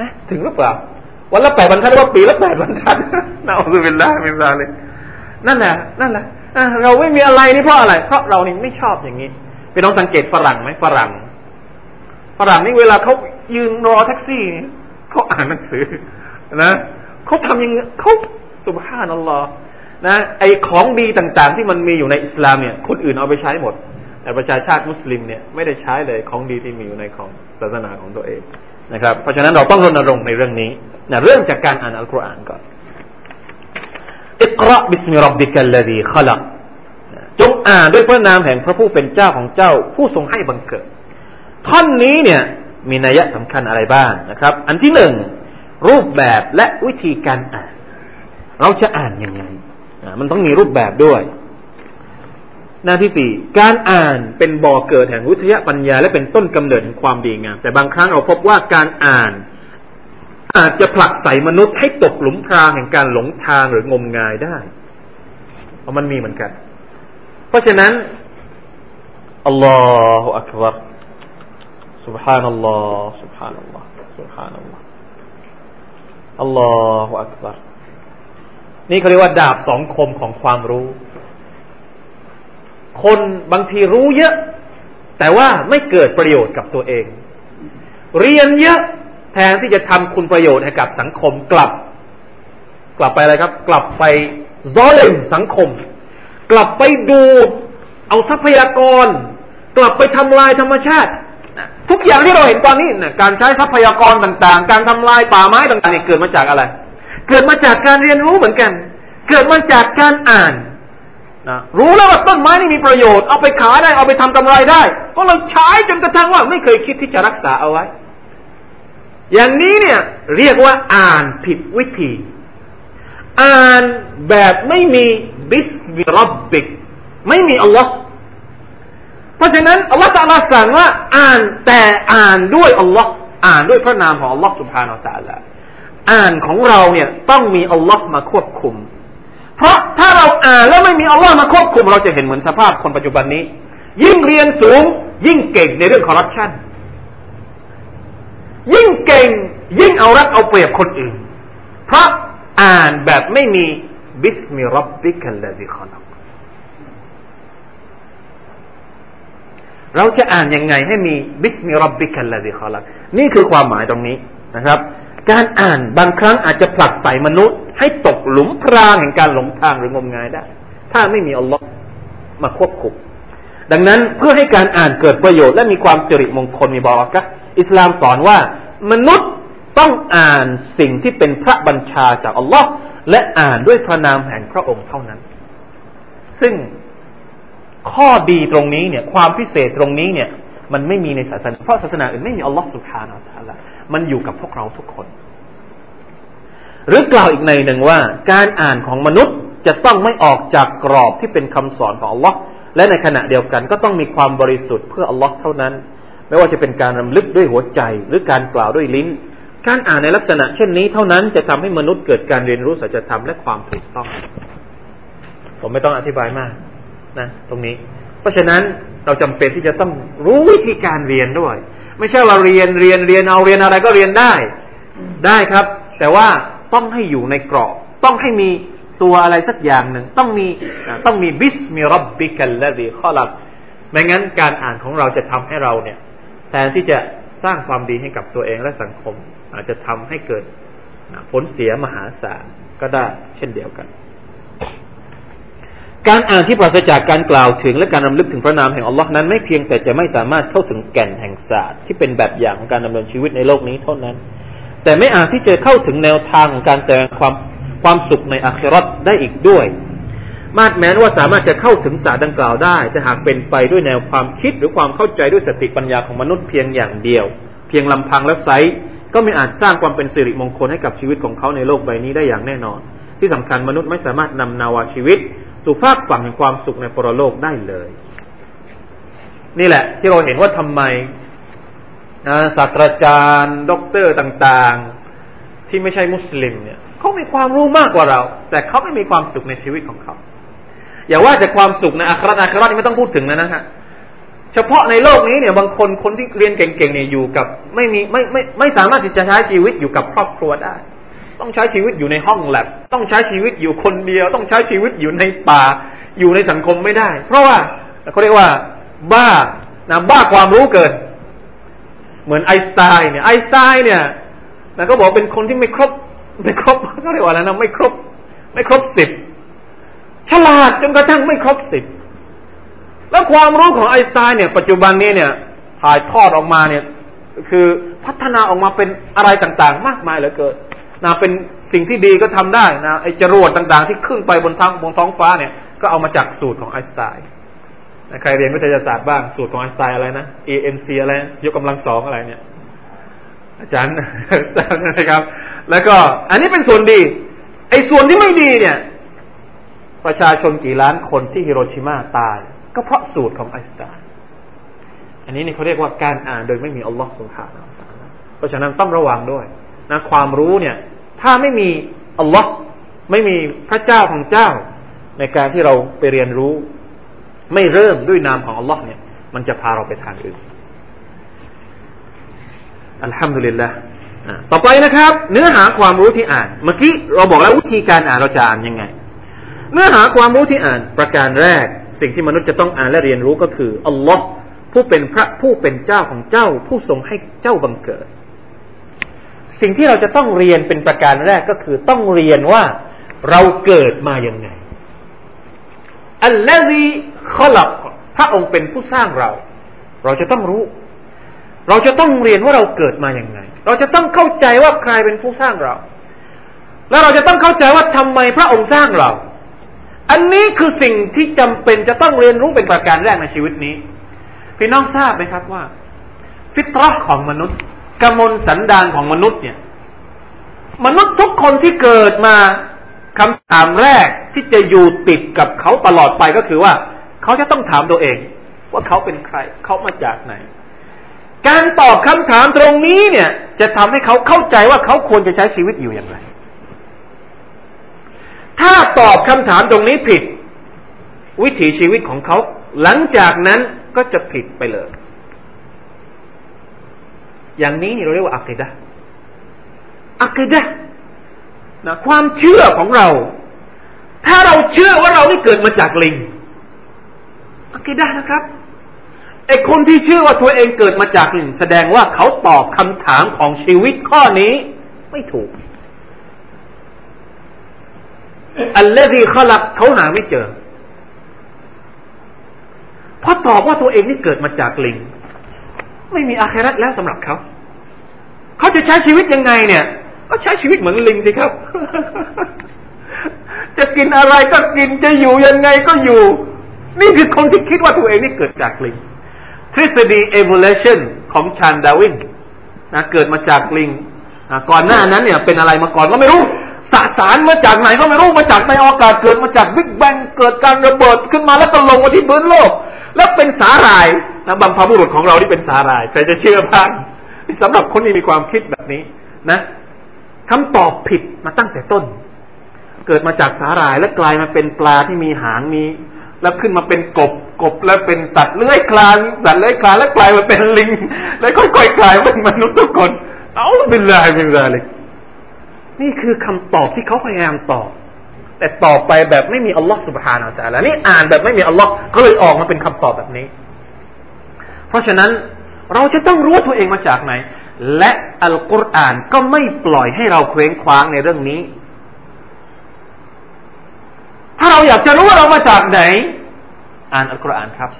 นะถึงหรือเปล่า วันละแปดบรรทัดหรือว่าปีละแปดบรรทัดน่าอุบิลละมิลาเลยนั่นแหละนั่นแหละเราไม่มีอะไรนี่เพราะอะไร เพราะเรานี่ไม่ชอบอย่างนี้ไปลองสังเกตฝรั่งไหมฝรั่งฝรั่งนี่เวลาเขายืนรอแท็กซี่เขาอ่านหนังสือ นะเขาทำยังเขา สุบฮานัลลอฮ์นะไอของดีต่างๆ ที่มันมีอยู่ในอิสลามเนี่ย คนอื่นเอาไปใช้หมด แต่ประชาชาติมุสลิมเนี่ยไม่ได้ใช้เลยของดีที่มีอยู่ในของศาสนาของตัวเองนะครับ เพราะฉะนั้นเราต้องรณรงค์ในเรื่องนี้นะเริ่มจากการอ่านอัลกุรอานก่อนอิกราบิสมิรับบิกัลลดีขลักจงอ่านด้วยพระนามแห่งพระผู้เป็นเจ้าของเจ้า ผู้ทรงให้บังเกิด ท่อนนี้เนี่ยมีนัยสำคัญอะไรบ้างนะครับ อันที่หนึ่งรูปแบบและวิธีการอ่าน เราจะอ่านยังไง มันต้องมีรูปแบบด้วย หน้าที่สี่ การอ่านเป็นบ่อเกิดแห่งวิทยาปัญญา และเป็นต้นกำเนิดแห่งความดีงาม แต่บางครั้งเราพบว่าการอ่าน อาจจะผลักใส่มนุษย์ให้ตกหลุมพรางแห่งการหลงทางหรืองมงายได้ เพราะมันมีเหมือนกัน เพราะฉะนั้น อัลลอฮฺอักบาร سبحان الله سبحان الله سبحان الله อัลลอฮฺอักบาร นี่เขาเรียกว่าดาบสองคมของความรู้ คนบางทีรู้เยอะ แต่ว่าไม่เกิดประโยชน์กับตัวเอง เรียนเยอะแทนที่จะทำคุณประโยชน์ให้กับสังคมกลับ กลับไปอะไรครับ กลับไปซ้อเลมสังคม กลับไปดูเอาทรัพยากร กลับไปทำลายธรรมชาติทุกอย่างที่เราเห็นตอนนี้นะการใช้ทรัพยากรต่าง ๆ การทำลายป่าไม้ต่างๆนี่เกิดมาจากอะไร เกิดมาจากการเรียนรู้เหมือนกัน เกิดมาจากการอ่านนะรู้แล้วว่าต้นไม้นี่มีประโยชน์เอาไปขายได้เอาไปทำกำไรได้ ก็เลยใช้จนกระทั่งว่าไม่เคยคิดที่จะรักษาเอาไว้ อย่างนี้เนี่ยเรียกว่าอ่านผิดวิธี อ่านแบบไม่มีบิสมิรับบิกไม่มีอัลลอฮ์เพราะฉะนั้นอัลลอฮ์ตะลาสั่งว่าอ่านแต่อ่านด้วยอัลลอฮ์อ่านด้วยพระนามของอัลลอฮ์สุบฮานาอัลลอฮ์ อ่านของเราเนี่ยต้องมีอัลลอฮ์มาควบคุม เพราะถ้าเราอ่านแล้วไม่มีอัลลอฮ์มาควบคุม เราจะเห็นเหมือนสภาพคนปัจจุบันนี้ ยิ่งเรียนสูง ยิ่งเก่งในเรื่องคอร์รัปชันยิ่งเก่งยิ่งเอารัดเอาเปรียบคนอื่น เพราะอ่านแบบไม่มีباسم ربك الذي خلق เราจะอ่านยังไงให้มีباسم ربك الذي خلق นี่คือความหมายตรงนี้นะครับ การอ่านบางครั้งอาจจะผลักไสมนุษย์ ให้ตกหลุมพรางแห่งการหลงทางหรืองมงายได้ ถ้าไม่มีอัลลอฮ์มาควบคุมดังนั้นเพื่อให้การอ่านเกิดประโยชน์และมีความสิริมงคลมีบารักะอิสลามสอนว่ามนุษย์ต้องอ่านสิ่งที่เป็นพระบัญชาจากอัลลอฮ์และอ่านด้วยพระนามแห่งพระองค์เท่านั้น ซึ่งข้อดีตรงนี้เนี่ย ความพิเศษตรงนี้เนี่ย มันไม่มีในศาสนา เพราะศาสนาอื่นไม่มีอัลลอฮ์สุบฮานาอัลลอฮ์มันอยู่กับพวกเราทุกคน หรือกล่าวอีกในหนึ่งว่า การอ่านของมนุษย์จะต้องไม่ออกจากกรอบที่เป็นคำสอนของอัลลอฮ์และในขณะเดียวกันก็ต้องมีความบริสุทธิ์เพื่ออัลลอฮ์เท่านั้น ไม่ว่าจะเป็นการรำลึกด้วยหัวใจ หรือการกล่าวด้วยลิ้น การอ่านในลักษณะ เช่นนี้เท่านั้นจะทำให้มนุษย์เกิดการเรียนรู้สัจธรรมและความถูกต้อง ผมไม่ต้องอธิบายมากนะ ตรงนี้ ราะฉะนั้นเราจำเป็นที่จะต้องรู้วิธีการเรียนด้วย ไม่ใช่เราเรียนเรียนเรียนเอาเรียนอะไรก็เรียนได้ ได้ครับ แต่ว่าต้องให้อยู่ในกรอบ ต้องให้มีตัวอะไรสักอย่างหนึ่งต้องมีต้องมีบิสมิรับบิกัลละดีข้อหลักไม่งั้นการอ่านของเราจะทำให้เราเนี่ยแทนที่จะสร้างความดีให้กับตัวเองและสังคม อาจจะทำให้เกิดผลเสียมหาศาลก็ได้เช่นเดียวกัน การอ่านที่ปราศจากการกล่าวถึงและการรำลึกถึงพระนามแห่งอัลลอฮ์นั้นไม่เพียงแต่จะไม่สามารถเข้าถึงแก่นแห่งศาสตร์ที่เป็นแบบอย่างของการดำเนินชีวิตในโลกนี้เท่านั้น แต่ไม่อาจที่จะเข้าถึงแนวทางของการแสดงความความสุขในอาคราตได้อีกด้วย มาดแม้นว่าสามารถจะเข้าถึงศาสตร์ดังกล่าวได้ แต่หากเป็นไปด้วยแนวความคิดหรือความเข้าใจด้วยสติปัญญาของมนุษย์เพียงอย่างเดียว เพียงลำพังและไซก็ไม่อาจสร้างความเป็นสิริมงคลให้กับชีวิตของเขาในโลกใบนี้ได้อย่างแน่นอน ที่สำคัญมนุษย์ไม่สามารถนำนาวาชีวิต สู่ภาคฝั่งแห่งความสุขในปรโลกได้เลย นี่แหละ ที่เราเห็นว่าทำไมศาสตราจารย์ ด็อกเตอร์ต่างๆ ที่ไม่ใช่มุสลิมเนี่ยเขามีความรู้มากกว่าเรา แต่เขาไม่มีความสุขในชีวิตของเขา อย่าว่าแต่ความสุขในอัคราอัครานี่ไม่ต้องพูดถึงนะนะฮะเฉพาะในโลกนี้เนี่ยบางคนคนที่เรียนเก่งๆเนี่ยอยู่กับ ไม่มีไม่ไม่ไม่สามารถที่จะใช้ชีวิตอยู่กับครอบครัวได้ ต้องใช้ชีวิตอยู่ในห้องแล็บต้องใช้ชีวิตอยู่คนเดียว ต้องใช้ชีวิตอยู่ในป่า อยู่ในสังคมไม่ได้ เพราะว่าเขาเรียกว่า บ้านะบ้าความรู้เกิน เหมือนไอสไตน์เนี่ยไอสไตน์เนี่ยนะก็บอกเป็นคนที่ไม่ครบ ไม่ครบเขาเรียกว่าอะไรนะไม่ครบ ไม่ครบสิบฉลาดจนกระทั่งไม่ครบสิบแล้วความรู้ของไอสไตน์เนี่ย ปัจจุบันนี้เนี่ยถ่ายทอดออกมาเนี่ย คือพัฒนาออกมาเป็นอะไรต่าง ๆ มากมายเหลือเกิน นะเป็นสิ่งที่ดีก็ทำได้นะไอจรวดต่างๆ ที่ขึ้นไปบนท้องบนท้องฟ้าเนี่ย ก็เอามาจากสูตรของไอน์สไตน์ใครเรียนวิทยาศาสตร์บ้างสูตรของไอน์สไตน์อะไรนะ ANC อะไรยกกำลังสองอะไรเนี่ย อาจารย์นะครับ แล้วก็ อันนี้เป็นส่วนดี ไอ้ส่วนที่ไม่ดีเนี่ย ประชาชนกี่ล้านคนที่ฮิโรชิมาตาย ก็เพราะสูตรของไอน์สไตน์อันนี้นี่เขาเรียกว่าการอ่านโดยไม่มีอัลลอฮ์สุบฮานะเพราะฉะนั้นต้องระวังด้วย นะความรู้เนี่ย ถ้าไม่มีอัลลอฮ์ไม่มีพระเจ้าของเจ้า ในการที่เราไปเรียนรู้ ไม่เริ่มด้วยนามของอัลลอฮ์เนี่ย มันจะพาเราไปทางอื่นอัลฮัมดุลิลละต่อไปนะครับ เนื้อหาความรู้ที่อ่าน เมื่อกี้เราบอกแล้ววิธีการอ่านเราจะอ่านยังไง เนื้อหาความรู้ที่อ่านประการแรก สิ่งที่มนุษย์จะต้องอ่านและเรียนรู้ก็คืออัลลอฮ์ผู้เป็นพระผู้เป็นเจ้าของเจ้า ผู้ทรงให้เจ้าบังเกิด สิ่งที่เราจะต้องเรียนเป็นประการแรกก็คือต้องเรียนว่าเราเกิดมาอย่างไง อัลลอฮีขลักพระองค์เป็นผู้สร้างเรา เราจะต้องรู้ เราจะต้องเรียนว่าเราเกิดมาอย่างไง เราจะต้องเข้าใจว่าใครเป็นผู้สร้างเรา แล้วเราจะต้องเข้าใจว่าทำไมพระองค์สร้างเรา อันนี้คือสิ่งที่จำเป็นจะต้องเรียนรู้เป็นประการแรกในชีวิตนี้ พี่น้องทราบไหมครับว่า ฟิตรห์ของมนุษย์ กมลสันดานของมนุษย์เนี่ย มนุษย์ทุกคนที่เกิดมาคำถามแรกที่จะอยู่ติดกับเขาตลอดไปก็คือว่า เขาจะต้องถามตัวเอง ว่าเขาเป็นใคร เขามาจากไหน การตอบคำถามตรงนี้เนี่ย จะทำให้เขาเข้าใจว่าเขาควรจะใช้ชีวิตอยู่อย่างไร ถ้าตอบคำถามตรงนี้ผิด วิถีชีวิตของเขา หลังจากนั้นก็จะผิดไปเลย อย่างนี้เราเรียกว่าอัคดะอัคดะนะความเชื่อของเรา ถ้าเราเชื่อว่าเราไม่เกิดมาจากลิงอัคดะนะครับไอคนที่เชื่อว่าตัวเองเกิดมาจากลิงแสดงว่าเขาตอบคำถามของชีวิตข้อนี้ ไม่ถูกอัลลอฮีขลักเขาหาไม่เจอเพราะตอบว่าตัวเองนี่เกิดมาจากลิง ไม่มีอาคราตแล้วสำหรับเขา เขาจะใช้ชีวิตยังไงเนี่ย ก็ใช้ชีวิตเหมือนลิงสิครับ จะกินอะไรก็กินจะอยู่ยังไงก็อยู่ นี่คือคนที่คิดว่าตัวเองนี่เกิดจากลิง ทฤษฎี evolution ของชานดาวินนะเกิดมาจากลิงนะก่อนหน้านั้นเนี่ย เป็นอะไรมาก่อนก็ไม่รู้สสารมาจากไหนก็ไม่รู้มาจากในอากาศเกิดมาจากบิ๊กแบงเกิดการระเบิดขึ้นมาแล้วก็ลงมาที่พื้นโลก แล้วเป็นสาหร่าย นะบัมพบุรุษของเราที่เป็นสาหร่ายใครจะเชื่อบ้างสำหรับคนที่มีความคิดแบบนี้นะคำตอบผิดมาตั้งแต่ต้น เกิดมาจากสาหร่ายแล้วกลายมาเป็นปลาที่มีหางมีแล้วขึ้นมาเป็นกบกบแล้วเป็นสัตว์เลื้อยคลานสัตว์เลื้อยคลานแล้วกลายมาเป็นลิง แล้วค่อยๆกลายเป็นมนุษย์ทุกคน เอาเป็นลายเป็นอะไรนี่คือคำตอบที่เขาพยายามตอบ แต่ตอบไปแบบไม่มีอัลลอฮ์สุบฮานาอัลลอฮ์นี่อ่านแบบไม่มีอัลลอฮ์ก็เลยออกมาเป็นคำตอบแบบนี้ เพราะฉะนั้นเราจะต้องรู้ตัวเองมาจากไหน และอัลกุรอานก็ไม่ปล่อยให้เราเคว้งคว้างในเรื่องนี้ ถ้าเราอยากจะรู้ว่าเรามาจากไหน อ่านอัลกุรอานครับ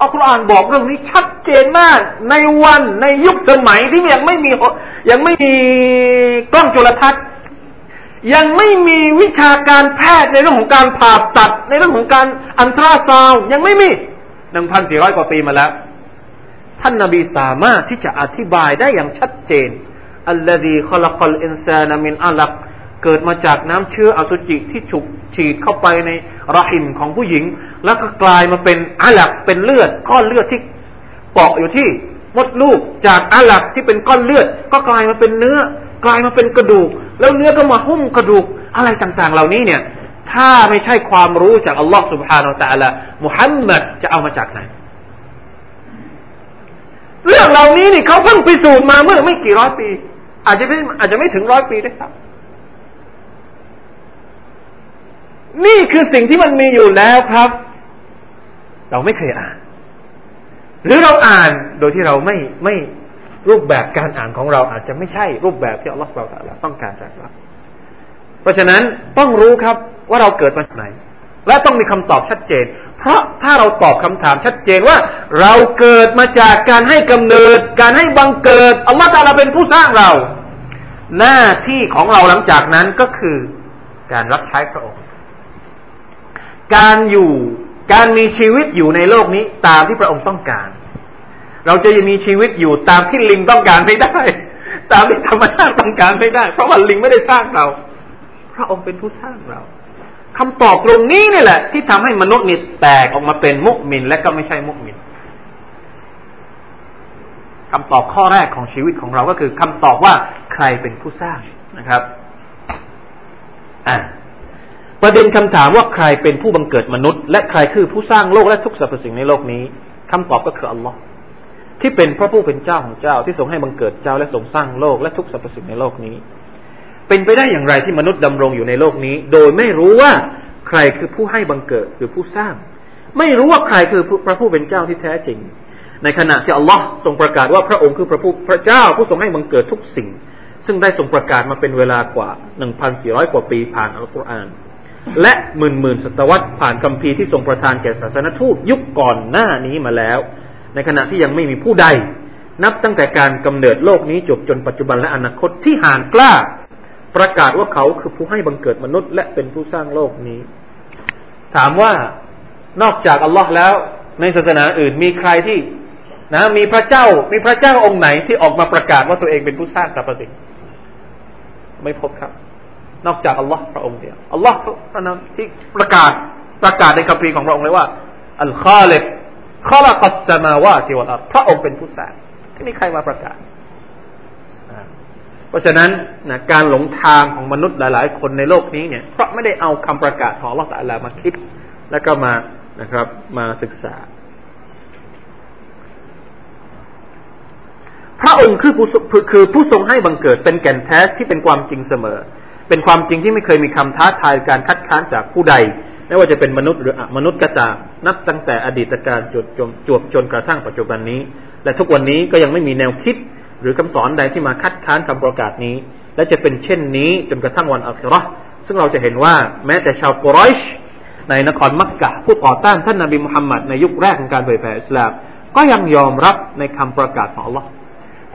อัลกุรอานบอกเรื่องนี้ชัดเจนมาก ในวันในยุคสมัยที่ยังไม่มียังไม่มีกล้องจุลทรรศน์ ยังไม่มีวิชาการแพทย์ในเรื่องของการผ่าตัด ในเรื่องของการอันตราซาวยังไม่มีหนึ่งพันสี่ร้อยกว่าปีมาแล้ว ท่านนาบีสามารถที่จะอธิบายได้อย่างชัดเจนอัลลอฮีคอลักอลอินซานามินอัลักเกิดมาจากน้ำเชื้ออสุจิที่ฉุกฉีดเข้าไปในรหิมของผู้หญิง แล้วก็กลายมาเป็นอัลักเป็นเลือดก้อนเลือดที่เปาะอยู่ที่มดลูกจากอัลักที่เป็นก้อนเลือด ก็กลายมาเป็นเนื้อกลายมาเป็นกระดูก แล้วเนื้อก็มาหุ้มกระดูกอะไรต่างๆ เหล่านี้เนี่ย ถ้าไม่ใช่ความรู้จากอัลลอฮฺ سبحانه และ تعالى มุฮัมมัดจะเอามาจากไหน เรื่องเหล่านี้นี่เขาเพิ่งพิสูจน์มาเมื่อไม่กี่ร้อยปี อาจจะไม่อาจจะไม่ถึงร้อยปีได้ครับนี่คือสิ่งที่มันมีอยู่แล้วครับ เราไม่เคยอ่าน หรือเราอ่านโดยที่เราไม่ไม่รูปแบบการอ่านของเราอาจจะไม่ใช่รูปแบบที่อัลลอฮฺเราต้องการจากเราเพราะฉะนั้นต้องรู้ครับว่าเราเกิดมาจากไหน และต้องมีคำตอบชัดเจน เพราะถ้าเราตอบคำถามชัดเจนว่า เราเกิดมาจากการให้กำเนิด การให้บังเกิดอัลลอฮฺตาลาเป็นผู้สร้างเรา หน้าที่ของเราหลังจากนั้นก็คือ การรับใช้พระองค์ การอยู่การมีชีวิตอยู่ในโลกนี้ตามที่พระองค์ต้องการ เราจะมีชีวิตอยู่ตามที่ลิงต้องการไม่ได้ ตามที่ธรรมชาติต้องการไม่ได้ เพราะว่าลิงไม่ได้สร้างเรา พระองค์เป็นผู้สร้างเรา คำตอบตรงนี้นี่แหละ ที่ทำให้มนุษย์นี่แตกออกมาเป็นมุกมิน และก็ไม่ใช่มุกมินคำตอบข้อแรกของชีวิตของเราก็คือคำตอบว่าใครเป็นผู้สร้างนะครับอ่าประเด็นคำถามว่าใครเป็นผู้บังเกิดมนุษย์ และใครคือผู้สร้างโลกและทุกสรรพสิ่งในโลกนี้คำตอบก็คืออัลลอฮ์ที่เป็นพระผู้เป็นเจ้าของเจ้าที่ทรงให้บังเกิดเจ้าและทรงสร้างโลกและทุกสรรพสิ่งในโลกนี้ เป็นไปได้อย่างไรที่มนุษย์ดำรงอยู่ในโลกนี้ โดยไม่รู้ว่าใครคือผู้ให้บังเกิดหรือผู้สร้าง ไม่รู้ว่าใครคือพระผู้เป็นเจ้าที่แท้จริง ในขณะที่อัลลอฮ์ทรงประกาศว่าพระองค์คือพระผู้พระเจ้าผู้ทรงให้บังเกิดทุกสิ่ง ซึ่งได้ทรงประกาศมาเป็นเวลากว่า1,400กว่าปีผ่านอัลกุรอานและหมื่นหมื่นศตวรรษผ่านคัมภีร์ที่ทรงประทานแก่ศาสนทูตยุคก่อนหน้านี้มาแล้ว ในขณะที่ยังไม่มีผู้ใด นับตั้งแต่การกำเนิดโลกนี้จบจนปัจจุบันและอนาคตที่ห่างกล้า ประกาศว่าเขาคือผู้ให้บังเกิดมนุษย์ และเป็นผู้สร้างโลกนี้ ถามว่านอกจากอัลลอฮ์แล้ว ในศาสนาอื่นมีใครที่นะมีพระเจ้ามีพระเจ้าองค์ไหนที่ออกมาประกาศว่าตัวเองเป็นผู้สร้างสรรพสิ่งไม่พบครับ นอกจากอัลลอฮ์พระองค์เดียวอัลลอฮ์พระนามที่ประกาศประกาศในคัมภีร์ของพระองค์เลยว่า อัลคาเลกข้าละกัสมาวาติวัลอัพระองค์เป็นผู้สร้างไม่มีใครมาประกาศ เพราะฉะนั้นนะการหลงทางของมนุษย์หลาย ๆ คนในโลกนี้เนี่ย เพราะไม่ได้เอาคำประกาศของลอตลามาคิด แล้วก็มานะครับ มาศึกษา พระองค์คือผู้คือผู้ทรงให้บังเกิดเป็นแก่นแท้ที่เป็นความจริงเสมอ เป็นความจริงที่ไม่เคยมีคำท้าทายการคัดค้านจากผู้ใดไม่ว่าจะเป็นมนุษย์หรืออมนุษย์ก็ตามนับตั้งแต่อดีตการจวบจวบจนกระทั่งปัจจุบันนี้ และทุกวันนี้ก็ยังไม่มีแนวคิด หรือคำสอนใดที่มาคัดค้านคำประกาศนี้ และจะเป็นเช่นนี้จนกระทั่งวันอัคราซึ่งเราจะเห็นว่าแม้แต่ชาวกุรอชในนครมักกะผู้ต่อต้านท่านนาบีมุฮัมมัดในยุคแรกของการเผยแผ่อิสลามก็ยังยอมรับในคำประกาศของ Allah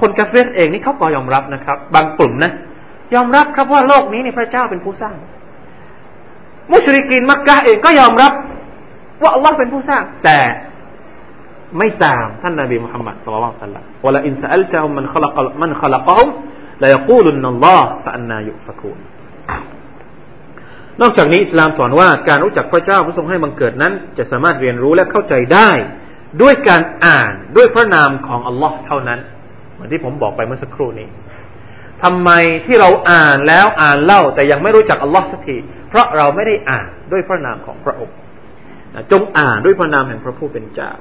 คนกาเฟรเองนี่เขาก็ยอมรับนะครับ บางกลุ่มนะ ยอมรับครับว่าโลกนี้ในพระเจ้าเป็นผู้สร้าง มุชริกินมักกะเองก็ยอมรับ ว่าอัลลอฮ์เป็นผู้สร้าง แต่ ไม่ตามท่านนบีมุฮัมมัดสุลลัลสัลลัมวลาอินซาอัลตะฮุมันขลักมันขลักฮุมลายกูลุนนัลลอฮ์ฟะอันนายุฟะคูนนอกจากนี้อิสลามสอนว่าการรู้จักพระเจ้าผู้ทรงให้บังเกิดนั้น จะสามารถเรียนรู้และเข้าใจได้ ด้วยการอ่านด้วยพระนามของอัลลอฮ์เท่านั้น เหมือนที่ผมบอกไปเมื่อสักครู่นี้ทำไมที่เราอ่านแล้วอ่านเล่า แต่ยังไม่รู้จักอัลลอฮ์สักทีเพราะเราไม่ได้อ่านด้วยพระนามของพระองค์จงอ่านด้วยพระนามแห่งพระผู้เป็นเจ้า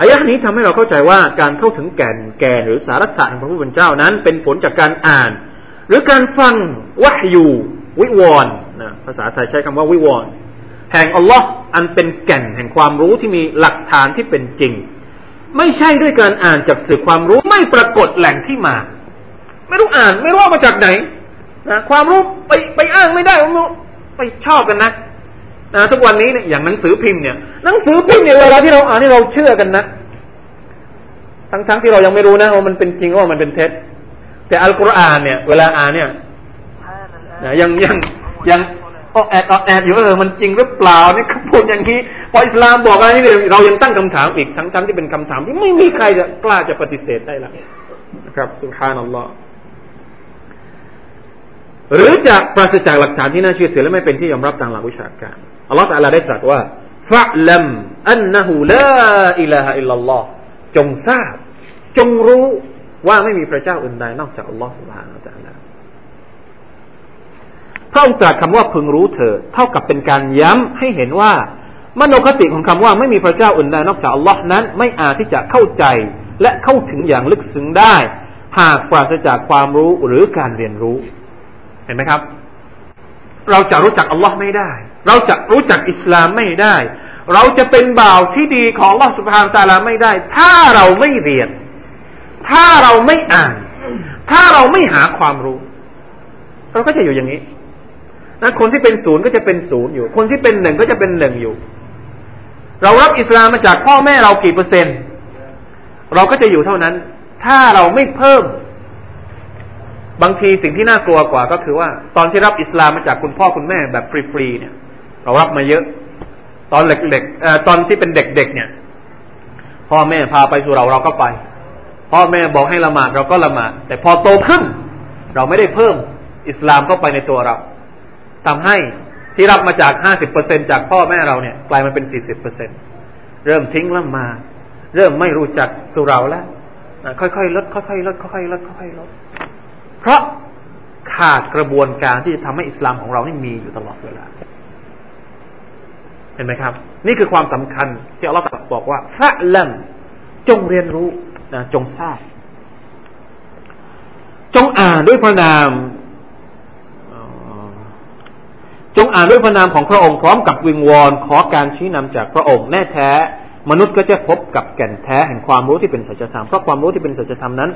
อายะนี้ทำให้เราเข้าใจว่าการเข้าถึงแก่นแก่นหรือสาระแห่งพระผู้เป็นเจ้านั้น เป็นผลจากการอ่าน หรือการฟังวะยูวิวรณ์นะภาษาไทยใช้คำว่าวิวรณ์แห่งอัลลอฮ์อันเป็นแก่นแห่งความรู้ที่มีหลักฐานที่เป็นจริง ไม่ใช่ด้วยการอ่านจากสื่อความรู้ไม่ปรากฏแหล่งที่มา ไม่รู้อ่านไม่รู้มาจากไหนนะความรู้ไปไปอ้างไม่ได้ไปชอบกันนะ นะทุกวันนี้เนี่ยอย่างหนังสือพิมพ์เนี่ยหนังสือพิมพ์เนี่ยเวลาที่เราอ่านนี่เราเชื่อกันนะ ทั้งๆทที่เรายังไม่รู้นะว่ามันเป็นจริงว่ามันเป็นเท็จ แต่อัลกุรอานเนี่ย เวลาอ่านเนี่ยนะยังยังยังออแอดออแอดอยู่เออมันจริงหรือเปล่านี่เขาพูดอย่างนี้พออิสลามบอกอะไรนี่เรายังตั้งคำถามอีกทั้งทั้งที่เป็นคำถามที่ไม่มีใครจะกล้าจะปฏิเสธได้ละนะครับสุภานัลลอฮ์หรือจะปราศจากหลักฐานที่น่าเชื่อถือและไม่เป็นที่ยอมรับทางหลักวิชาการ อัลลอฮฺตะลาได้ตรัสว่าฟะลัมอันนะฮูลาอิลาฮะอิลลัลลอฮจงทราบ จงรู้ว่าไม่มีพระเจ้าอื่นใดนอกจากอัลลอฮฺสุบฮานาตะลาพระองค์ตรัสคำว่าพึงรู้เถิดเท่ากับเป็นการย้ำให้เห็นว่า มโนคติของคำว่าไม่มีพระเจ้าอื่นใดนอกจากอัลลอฮ์นั้น ไม่อาจที่จะเข้าใจและเข้าถึงอย่างลึกซึ้งได้ หากปราศจากความรู้หรือการเรียนรู้ เห็นไหมครับ เราจะรู้จักอัลลอฮ์ไม่ได้ เราจะรู้จักอิสลามไม่ได้ เราจะเป็นบ่าวที่ดีของลอสุภานตาลาไม่ได้ ถ้าเราไม่เรียน ถ้าเราไม่อ่าน ถ้าเราไม่หาความรู้ เราก็จะอยู่อย่างนี้นะคนที่เป็นศูนย์ก็จะเป็นศูนย์อยู่ คนที่เป็นหนึ่งก็จะเป็นหนึ่งอยู่ เรารับอิสลามมาจากพ่อแม่เรากี่เปอร์เซ็นต์ เราก็จะอยู่เท่านั้น ถ้าเราไม่เพิ่ม บางทีสิ่งที่น่ากลัวกว่าก็คือว่า ตอนที่รับอิสลามมาจากคุณพ่อคุณแม่แบบฟรีๆเนี่ย เรารับมาเยอะ ตอนเด็กๆตอนที่เป็นเด็กๆเนี่ย พ่อแม่พาไปสู่เราเราก็ไป พ่อแม่บอกให้ละหมาดเราก็ละหมาดแต่พอโตขึ้น เราไม่ได้เพิ่มอิสลามเข้าไปในตัวเราทำให้ที่รับมาจากห้าสิบเปอร์เซ็นจากพ่อแม่เราเนี่ยกลายมาเป็นสี่สิบเปอร์เซ็นเริ่มทิ้งละหมาดเริ่มไม่รู้จักสุราแล้วค่อยๆลดค่อยๆลดค่อยๆลดค่อยๆลดเพราะขาดกระบวนการที่จะทำให้อิสลามของเรานี่มีอยู่ตลอดเวลา เห็นไหมครับ นี่คือความสำคัญที่อัลลอฮฺบอกว่าฟะลัมจงเรียนรู้นะจงทราบ จงอ่านด้วยพระนามจงอ่านด้วยพระนามของพระองค์พร้อมกับวิงวอนขอการชี้นำจากพระองค์แน่แท้ มนุษย์ก็จะพบกับแก่นแท้แห่งความรู้ที่เป็นสัจธรรมเพราะความรู้ที่เป็นสัจธรรมนั้น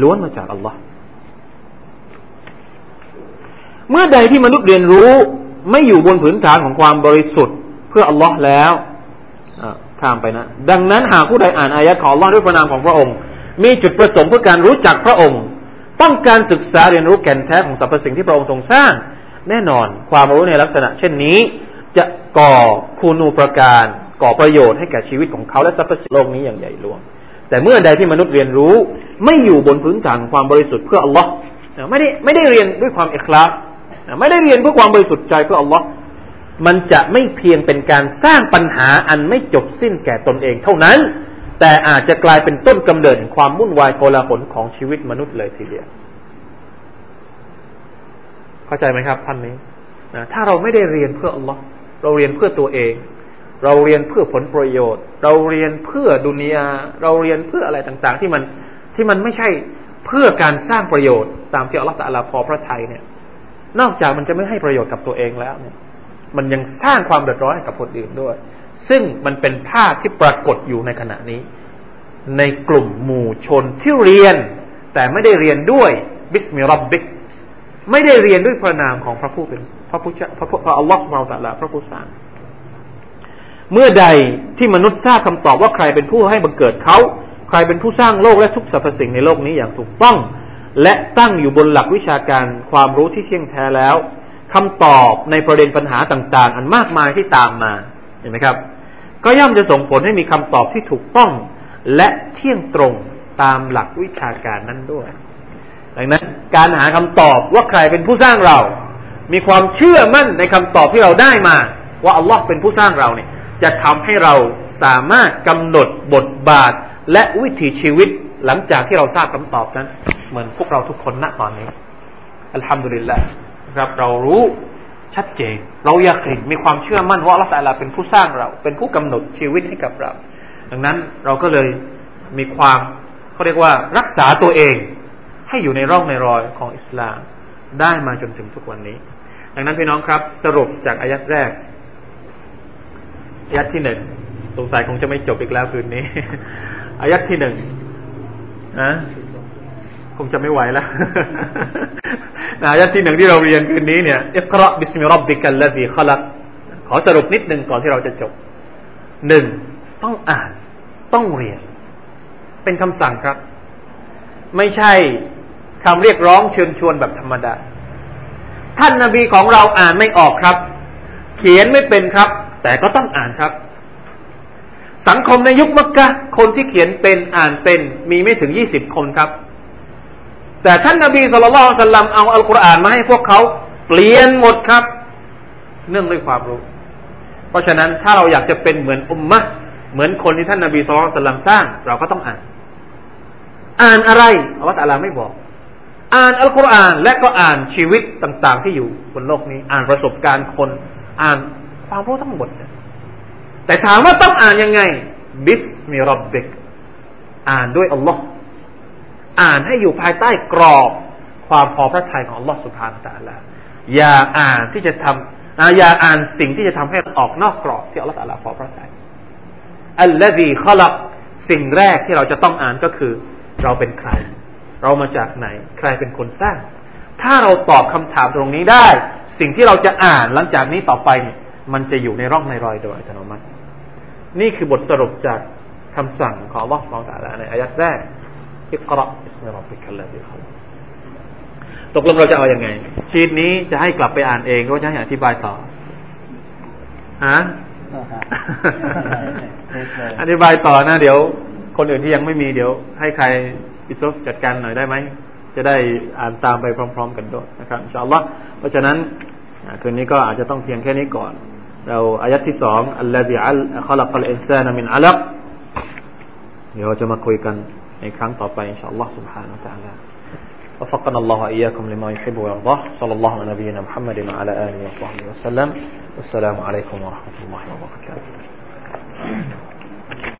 ล้วนมาจากอัลลอฮ์เมื่อใดที่มนุษย์เรียนรู้ไม่อยู่บนผืนฐานของความบริสุทธิ์ เพื่ออัลลอฮ์แล้วข้ามไปนะ ดังนั้นหากผู้ใดอ่านอายะของอัลลอฮ์ด้วยพระนามของพระองค์ มีจุดประสงค์เพื่อการรู้จักพระองค์ ต้องการศึกษาเรียนรู้แก่นแท้ของสรรพสิ่งที่พระองค์ทรงสร้าง แน่นอนความรู้ในลักษณะ เช่นนี้ จะก่อคุณูประการก่อประโยชน์ให้แก่ชีวิตของเขาและสรรพสิ่งโลกนี้อย่างใหญ่หลวง แต่เมื่อใดที่มนุษย์เรียนรู้ไม่อยู่บนพื้นฐานความบริสุทธิ์เพื่ออัลลอฮ์ไม่ได้ไม่ได้เรียนด้วยความเอกลาสไม่ได้เรียนเพื่อความบริสุทธิ์ใจเพื่ออัลลอฮ์ มันจะไม่เพียงเป็นการสร้างปัญหาอันไม่จบสิ้นแก่ตนเองเท่านั้น แต่อาจจะกลายเป็นต้นกำเนิดความวุ่นวายโกลาหลของชีวิตมนุษย์เลยทีเดียว เข้าใจไหมครับท่านนี้นะถ้าเราไม่ได้เรียนเพื่ออัลลอฮ์เราเรียนเพื่อตัวเอง เราเรียนเพื่อผลประโยชน์ เราเรียนเพื่อดุนยาเราเรียนเพื่ออะไรต่าง ๆ ที่มันที่มันไม่ใช่เพื่อการสร้างประโยชน์ตามที่อัลลอฮฺตะลาพอพระทัยเนี่ย นอกจากมันจะไม่ให้ประโยชน์กับตัวเองแล้วเนี่ย มันยังสร้างความเดือดร้อนให้กับคนอื่นด้วย ซึ่งมันเป็นภาพที่ปรากฏอยู่ในขณะนี้ ในกลุ่มหมู่ชนที่เรียน แต่ไม่ได้เรียนด้วยบิสมิรับบิกไม่ได้เรียนด้วยพระนามของพระผู้เป็นพระผู้พระพระอัลลอฮฺเราแต่ละพระผู้สร้างเมื่อใดที่มนุษย์ทราบคำตอบว่าใครเป็นผู้ให้บังเกิดเขาใครเป็นผู้สร้างโลกและทุกสรรพสิ่งในโลกนี้อย่างถูกต้อง และตั้งอยู่บนหลักวิชาการความรู้ที่เที่ยงแท้แล้ว คำตอบในประเด็นปัญหาต่างๆ อันมากมายที่ตามมาเห็นไหมครับ ก็ย่อมจะส่งผลให้มีคำตอบที่ถูกต้องและเที่ยงตรงตามหลักวิชาการนั้นด้วย ดังนั้นการหาคำตอบว่าใครเป็นผู้สร้างเรา มีความเชื่อมั่นในคำตอบที่เราได้มา ว่าอัลลอฮ์เป็นผู้สร้างเราเนี่ย จะทำให้เราสามารถกำหนดบทบาทและวิถีชีวิตหลังจากที่เราทราบคำตอบนั้น เหมือนพวกเราทุกคนณตอนนี้อัลฮัมดุลิลละ ครับเรารู้ชัดเจน เราอยากเห็นมีความเชื่อมั่นว่าอัลลอฮฺเป็นผู้สร้างเรา เป็นผู้กำหนดชีวิตให้กับเรา ดังนั้นเราก็เลยมีความเขาเรียกว่ารักษาตัวเอง ให้อยู่ในร่องในรอยของอิสลามได้มาจนถึงทุกวันนี้ ดังนั้นพี่น้องครับ สรุปจากอายัดแรกอายัดที่หนึ่งสงสัยคงจะไม่จบอีกแล้วคืนนี้อายัดที่หนึ่งนะ คงจะไม่ไหวแล้วอายัดที่หนึ่งที่เราเรียนคืนนี้เนี่ยอิกราบิสมิรับบิกัลลดีขลักขอสรุปนิดหนึ่งก่อนที่เราจะจบหนึ่งต้องอ่านต้องเรียน เป็นคำสั่งครับ ไม่ใช่คำเรียกร้องเชิญชวนแบบธรรมดา ท่านนาบีของเราอ่านไม่ออกครับ เขียนไม่เป็นครับ แต่ก็ต้องอ่านครับ สังคมในยุคมักกะคนที่เขียนเป็นอ่านเป็น มีไม่ถึงยี่สิบคนครับ แต่ท่านนาบีสุลต่านสัลลัมเอาอัลกุรอานมาให้พวกเขาเปลี่ยนหมดครับ เนื่องด้วยความรู้ เพราะฉะนั้นถ้าเราอยากจะเป็นเหมือนอุมมะเหมือนคนที่ท่านนาบีสุลต่านสัลลัมสร้าง เราก็ต้องอ่าน อ่านอะไรอัลลอฮฺตาลาไม่บอก อ่านอัลกุรอานและก็อ่านชีวิตต่าง ๆ ที่อยู่บนโลกนี้ อ่านประสบการณ์คน อ่านความรู้ทั้งหมด แต่ถามว่าต้องอ่านยังไง บิสมิรับบิกอ่านด้วยอัลลอฮ์ อ่านให้อยู่ภายใต้กรอบความพอพระทัยของลอสุบฮาตะลาอย่าอ่านที่จะทำอย่าอ่านสิ่งที่จะทำให้ออกนอกกรอบที่อัลลอฮ์ตะลาพอพระทัยอัลลอฮีขลักสิ่งแรกที่เราจะต้องอ่านก็คือ เราเป็นใคร เรามาจากไหน ใครเป็นคนสร้าง ถ้าเราตอบคำถามตรงนี้ได้ สิ่งที่เราจะอ่านหลังจากนี้ต่อไปเนี่ยมันจะอยู่ในร่องในรอยโดยอัตโนมัติ นี่คือบทสรุปจากคำสั่งของ Allah ของตาลาในอายัดแรก อิกราอิสมิรับบิคัลลาฮิคัลตกลงเราจะเอาอยัางไง ชีตนี้จะให้กลับไปอ่านเองหรือจะให้อธิบายต่อฮะอธิบายต่อนะ เดี๋ยว คนอื่นที่ยังไม่มีเดี๋ยว ให้ใครอิสุฟจัดการหน่อยได้ไหมจะได้อ่านตามไปพร้อม ๆ กันด้วยนะครับอินชาอัลลอฮ์เพราะฉะนั้นคืนนี้ก็อาจจะต้องเพียงแค่นี้ก่อน เราอายัดที่สองอัลลอฮีอัลขลักอัลอินซานมินอัลักเดี๋ยวจะมาคุยกัน ในครั้งต่อไปอินชาอัลลอฮ์ سبحانه และ تعالى وفقنا الله وإياكم لما يحب ويرضاه صلى الله على نبينا محمد وعلى آله وصحبه وسلم والسلام عليكم ورحمة الله وبركاته